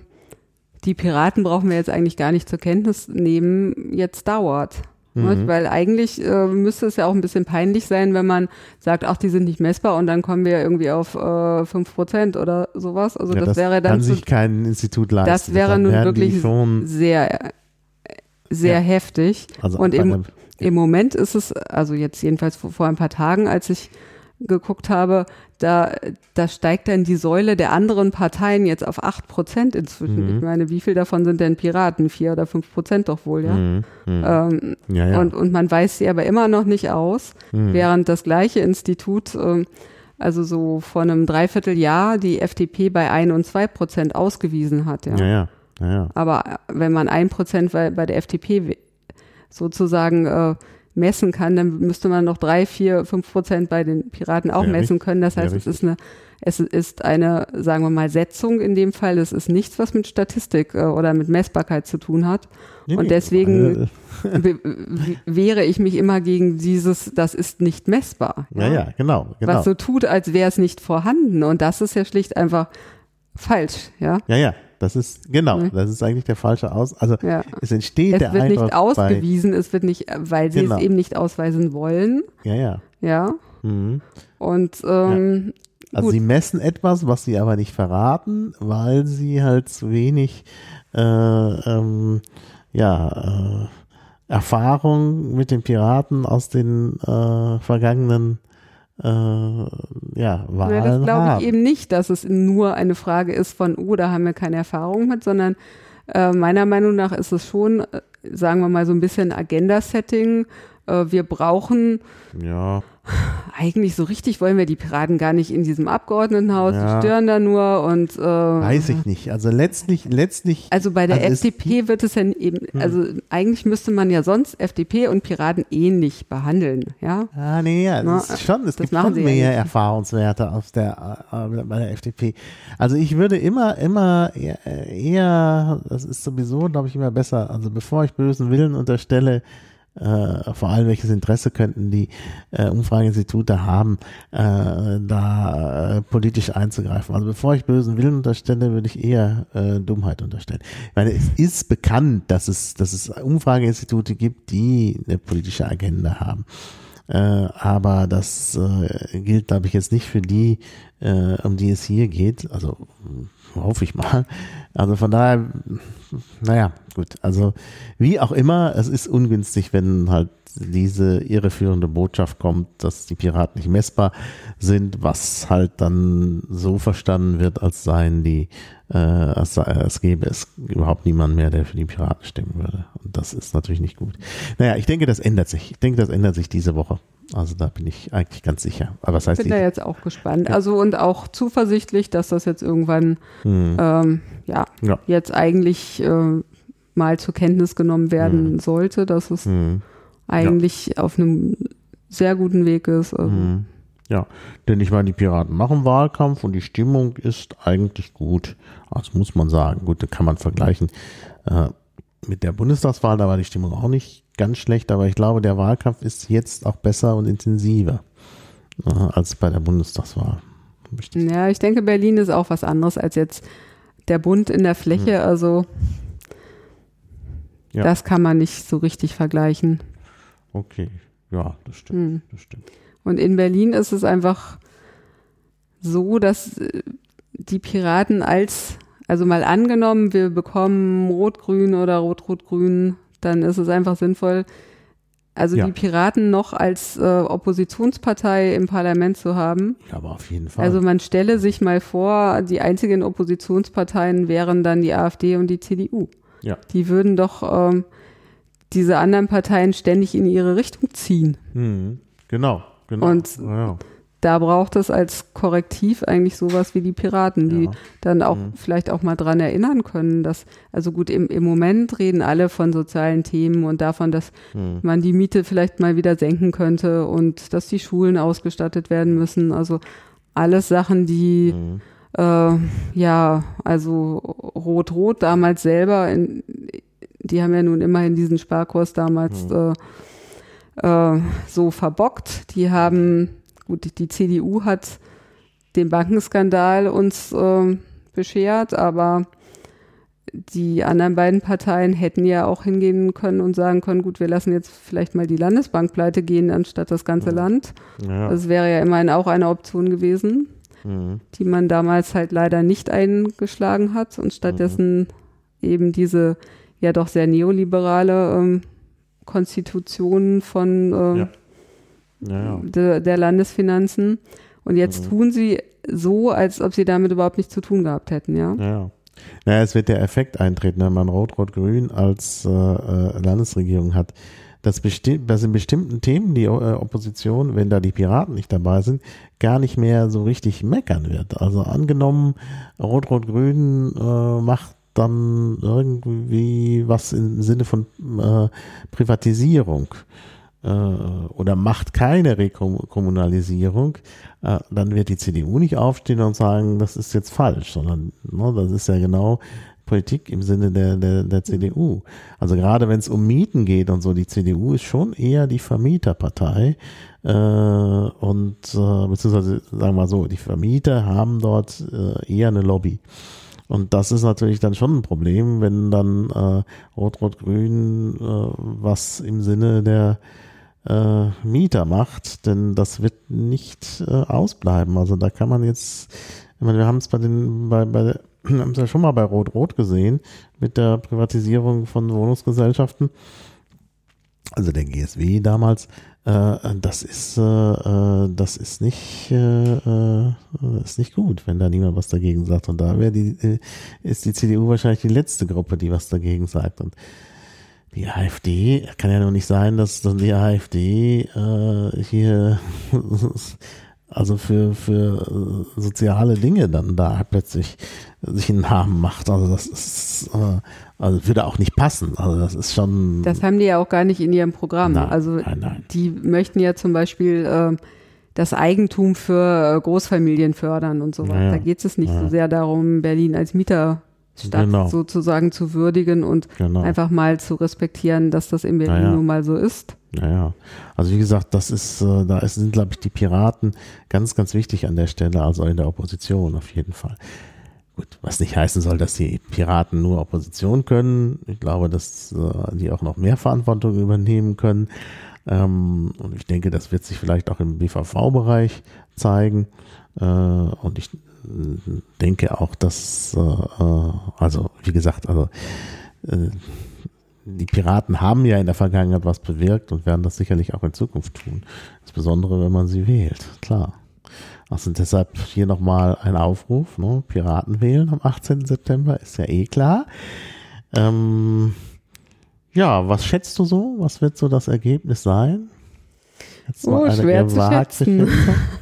die Piraten brauchen wir jetzt eigentlich gar nicht zur Kenntnis nehmen, jetzt dauert. Mhm. Weil eigentlich äh, müsste es ja auch ein bisschen peinlich sein, wenn man sagt, ach, die sind nicht messbar und dann kommen wir irgendwie auf äh, 5 Prozent oder sowas. Also ja, das, das, wäre dann. Kann sich kein Institut leisten. Das wäre nun wirklich sehr, sehr ja. heftig. Also und eben, im Moment ist es, also jetzt jedenfalls vor, vor ein paar Tagen, als ich geguckt habe, da, da steigt dann die Säule der anderen Parteien jetzt auf acht Prozent inzwischen. Mhm. Ich meine, wie viel davon sind denn Piraten? Vier oder fünf Prozent doch wohl, ja. Mhm. mhm. Ähm, ja, ja. Und, und man weiß sie aber immer noch nicht aus, mhm. während das gleiche Institut, ähm, also so vor einem Dreivierteljahr die FDP bei ein und zwei Prozent ausgewiesen hat, ja. ja, ja. Ja, Aber wenn man ein Prozent bei, bei der FDP sozusagen äh, messen kann, dann müsste man noch drei, vier, fünf Prozent bei den Piraten auch ja, messen können. Das heißt, ja, es ist eine, es ist eine, sagen wir mal, Setzung in dem Fall. Es ist nichts, was mit Statistik äh, oder mit Messbarkeit zu tun hat. Nee, und deswegen *laughs* wehre ich mich immer gegen dieses, das ist nicht messbar. Ja, ja, ja genau, genau. Was so tut, als wäre es nicht vorhanden. Und das ist ja schlicht einfach falsch, ja. Ja, ja, das ist, genau, mhm. das ist eigentlich der falsche Aus. Also ja. es entsteht es der wird Eindruck nicht ausgewiesen, es wird nicht, weil sie genau. es eben nicht ausweisen wollen. Ja, ja. Ja. Mhm. Und ähm, ja. Also gut. sie messen etwas, was sie aber nicht verraten, weil sie halt zu wenig äh, ähm, ja, äh, Erfahrung mit den Piraten aus den äh, vergangenen äh, ja, Wahlen ja, Das glaube ich eben nicht, dass es nur eine Frage ist von, oh, da haben wir keine Erfahrung mit, sondern äh, meiner Meinung nach ist es schon, äh, sagen wir mal, so ein bisschen Agenda-Setting. Äh, wir brauchen ja eigentlich so richtig wollen wir die Piraten gar nicht in diesem Abgeordnetenhaus, ja. die stören da nur und äh, weiß ich nicht. Also letztlich, letztlich. Also bei der also FDP wird es ja eben, hm. also eigentlich müsste man ja sonst FDP und Piraten ähnlich behandeln, ja? Ah nee, ja, das ist schon, es gibt schon mehr ja Erfahrungswerte aus der äh, bei der FDP. Also ich würde immer, immer eher, eher das ist sowieso, glaube ich, immer besser. Also bevor ich bösen Willen unterstelle, äh, vor allem welches Interesse könnten die äh, Umfrageinstitute haben, äh, da äh, politisch einzugreifen. Also bevor ich bösen Willen unterstelle, würde ich eher äh, Dummheit unterstellen. Ich meine, es ist bekannt, dass es, dass es Umfrageinstitute gibt, die eine politische Agenda haben. Äh, aber das gilt, glaube ich, jetzt nicht für die, um die es hier geht. Also hoffe ich mal. Also von daher, naja, gut. Also wie auch immer, es ist ungünstig, wenn halt diese irreführende Botschaft kommt, dass die Piraten nicht messbar sind, was halt dann so verstanden wird, als seien die, äh, als, als gäbe es überhaupt niemand mehr, der für die Piraten stimmen würde. Und das ist natürlich nicht gut. Naja, ich denke, das ändert sich. Ich denke, das ändert sich diese Woche. Also da bin ich eigentlich ganz sicher. Aber was heißt ich bin da jetzt auch gespannt. Also und auch zuversichtlich, dass das jetzt irgendwann hm. ähm, ja, ja, jetzt eigentlich äh, mal zur Kenntnis genommen werden hm. sollte, dass es hm eigentlich ja. auf einem sehr guten Weg ist. Also. Mhm. Ja, denn ich meine, die Piraten machen Wahlkampf und die Stimmung ist eigentlich gut. Also muss man sagen. Gut, da kann man vergleichen äh, mit der Bundestagswahl, da war die Stimmung auch nicht ganz schlecht, aber ich glaube, der Wahlkampf ist jetzt auch besser und intensiver äh, als bei der Bundestagswahl. Ja, ich denke, Berlin ist auch was anderes als jetzt der Bund in der Fläche. Mhm. Also ja. das kann man nicht so richtig vergleichen. Okay, ja, das stimmt, hm. das stimmt. Und in Berlin ist es einfach so, dass äh, die Piraten als, also mal angenommen, wir bekommen Rot-Grün oder Rot-Rot-Grün, dann ist es einfach sinnvoll, also ja. die Piraten noch als äh, Oppositionspartei im Parlament zu haben. Ja, aber auf jeden Fall. Also man stelle sich mal vor, die einzigen Oppositionsparteien wären dann die AfD und die CDU. Ja. Die würden doch ähm, diese anderen Parteien ständig in ihre Richtung ziehen. Mhm. Genau, genau. Und ja. Da braucht es als Korrektiv eigentlich sowas wie die Piraten, die ja. dann auch mhm. vielleicht auch mal dran erinnern können, dass, also gut, im, im Moment reden alle von sozialen Themen und davon, dass mhm. man die Miete vielleicht mal wieder senken könnte und dass die Schulen ausgestattet werden müssen. Also alles Sachen, die mhm. äh, ja, also Rot-Rot damals selber in, die haben ja nun immerhin diesen Sparkurs damals mhm. äh, äh, so verbockt. Die haben, gut, die CDU hat den Bankenskandal uns äh, beschert, aber die anderen beiden Parteien hätten ja auch hingehen können und sagen können, gut, wir lassen jetzt vielleicht mal die Landesbank pleite gehen, anstatt das ganze ja. Land. Ja. Das wäre ja immerhin auch eine Option gewesen, mhm. die man damals halt leider nicht eingeschlagen hat und stattdessen mhm. eben diese ja doch sehr neoliberale ähm, Konstitution von äh, ja. Ja. De, der Landesfinanzen. Und jetzt mhm. tun sie so, als ob sie damit überhaupt nichts zu tun gehabt hätten, ja. Ja. Naja, es wird der Effekt eintreten, wenn man Rot-Rot-Grün als äh, äh, Landesregierung hat, dass, besti dass in bestimmten Themen die äh, Opposition, wenn da die Piraten nicht dabei sind, gar nicht mehr so richtig meckern wird. Also angenommen, Rot-Rot-Grün äh, macht dann irgendwie was im Sinne von äh, Privatisierung äh, oder macht keine Rekommunalisierung, äh, dann wird die CDU nicht aufstehen und sagen, das ist jetzt falsch, sondern ne, das ist ja genau Politik im Sinne der, der, der CDU. Also gerade wenn es um Mieten geht und so, die CDU ist schon eher die Vermieterpartei. Äh, und äh, beziehungsweise sagen wir so, die Vermieter haben dort äh, eher eine Lobby. Und das ist natürlich dann schon ein Problem, wenn dann äh, Rot-Rot-Grün äh, was im Sinne der äh, Mieter macht, denn das wird nicht äh, ausbleiben. Also da kann man jetzt, ich meine, wir haben es bei den, bei, bei *clears throat* haben es ja schon mal bei Rot-Rot gesehen mit der Privatisierung von Wohnungsgesellschaften, also der GSW damals, äh, das ist, äh, äh, das ist nicht, äh, ist nicht gut, wenn da niemand was dagegen sagt. Und da wäre die, ist die CDU wahrscheinlich die letzte Gruppe, die was dagegen sagt. Und die AfD, kann ja nur nicht sein, dass dann die AfD äh, hier *laughs* also für, für soziale Dinge dann da plötzlich sich einen Namen macht. Also das ist, äh, also würde auch nicht passen. Also das ist schon. Das haben die ja auch gar nicht in ihrem Programm. Nein, also nein, nein. die möchten ja zum Beispiel äh, das Eigentum für äh, Großfamilien fördern und so weiter. Ja, da geht es nicht ja. so sehr darum, Berlin als Mieterstadt genau. sozusagen zu würdigen und genau. einfach mal zu respektieren, dass das in Berlin ja, nun mal so ist. Naja, also wie gesagt, das ist, äh, da sind, glaube ich, die Piraten ganz, ganz wichtig an der Stelle, also in der Opposition auf jeden Fall. Gut, was nicht heißen soll, dass die Piraten nur Opposition können. Ich glaube, dass äh, die auch noch mehr Verantwortung übernehmen können. Ähm, und ich denke, das wird sich vielleicht auch im BVV-Bereich zeigen. Äh, und ich äh, denke auch, dass, äh, äh, also wie gesagt, also äh, die Piraten haben ja in der Vergangenheit was bewirkt und werden das sicherlich auch in Zukunft tun. Insbesondere, wenn man sie wählt, klar. Also deshalb hier nochmal ein Aufruf, ne? Piraten wählen am 18. September, ist ja eh klar. Ähm, ja, was schätzt du so? Was wird so das Ergebnis sein? Jetzt oh, schwer zu schätzen. *laughs*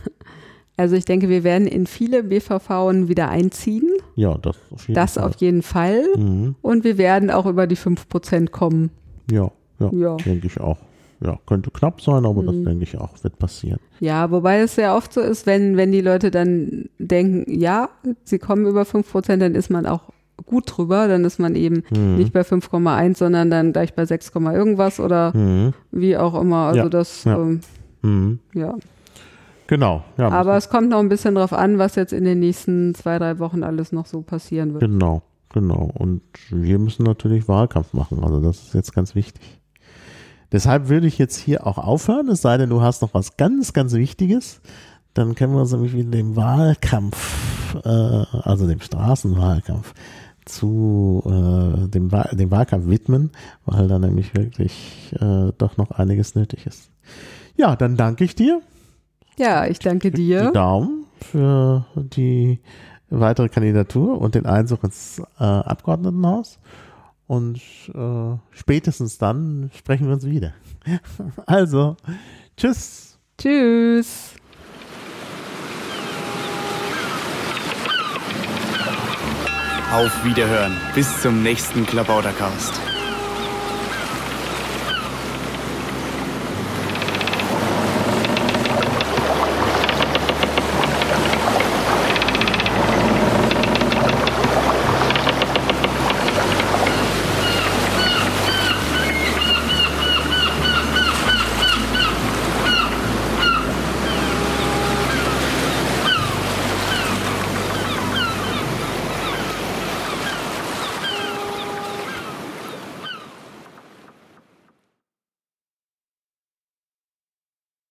Also ich denke, wir werden in viele BVV wieder einziehen. Ja, das auf jeden das Fall. auf jeden Fall. Mhm. Und wir werden auch über die 5% kommen. Ja, ja, ja. denke ich auch. Ja, könnte knapp sein, aber mhm. das denke ich auch, wird passieren. Ja, wobei es sehr oft so ist, wenn, wenn die Leute dann denken, ja, sie kommen über 5%, dann ist man auch gut drüber, dann ist man eben mhm. nicht bei 5,1, sondern dann gleich bei 6, irgendwas oder mhm. wie auch immer. Also ja. das, ja. Ähm, mhm. ja. Genau. Ja, Aber es kommt noch ein bisschen drauf an, was jetzt in den nächsten zwei, drei Wochen alles noch so passieren wird. Genau, genau. Und wir müssen natürlich Wahlkampf machen. Also das ist jetzt ganz wichtig. Deshalb würde ich jetzt hier auch aufhören, es sei denn, du hast noch was ganz, ganz Wichtiges. Dann können wir uns nämlich wieder dem Wahlkampf, äh, also dem Straßenwahlkampf, zu äh, dem, dem Wahlkampf widmen, weil da nämlich wirklich äh, doch noch einiges nötig ist. Ja, dann danke ich dir. Ja, ich danke dir. Die Daumen für die weitere Kandidatur und den Einzug ins äh, Abgeordnetenhaus. Und äh, spätestens dann sprechen wir uns wieder. *laughs* Also, tschüss. Tschüss. Auf Wiederhören. Bis zum nächsten Klabautercast.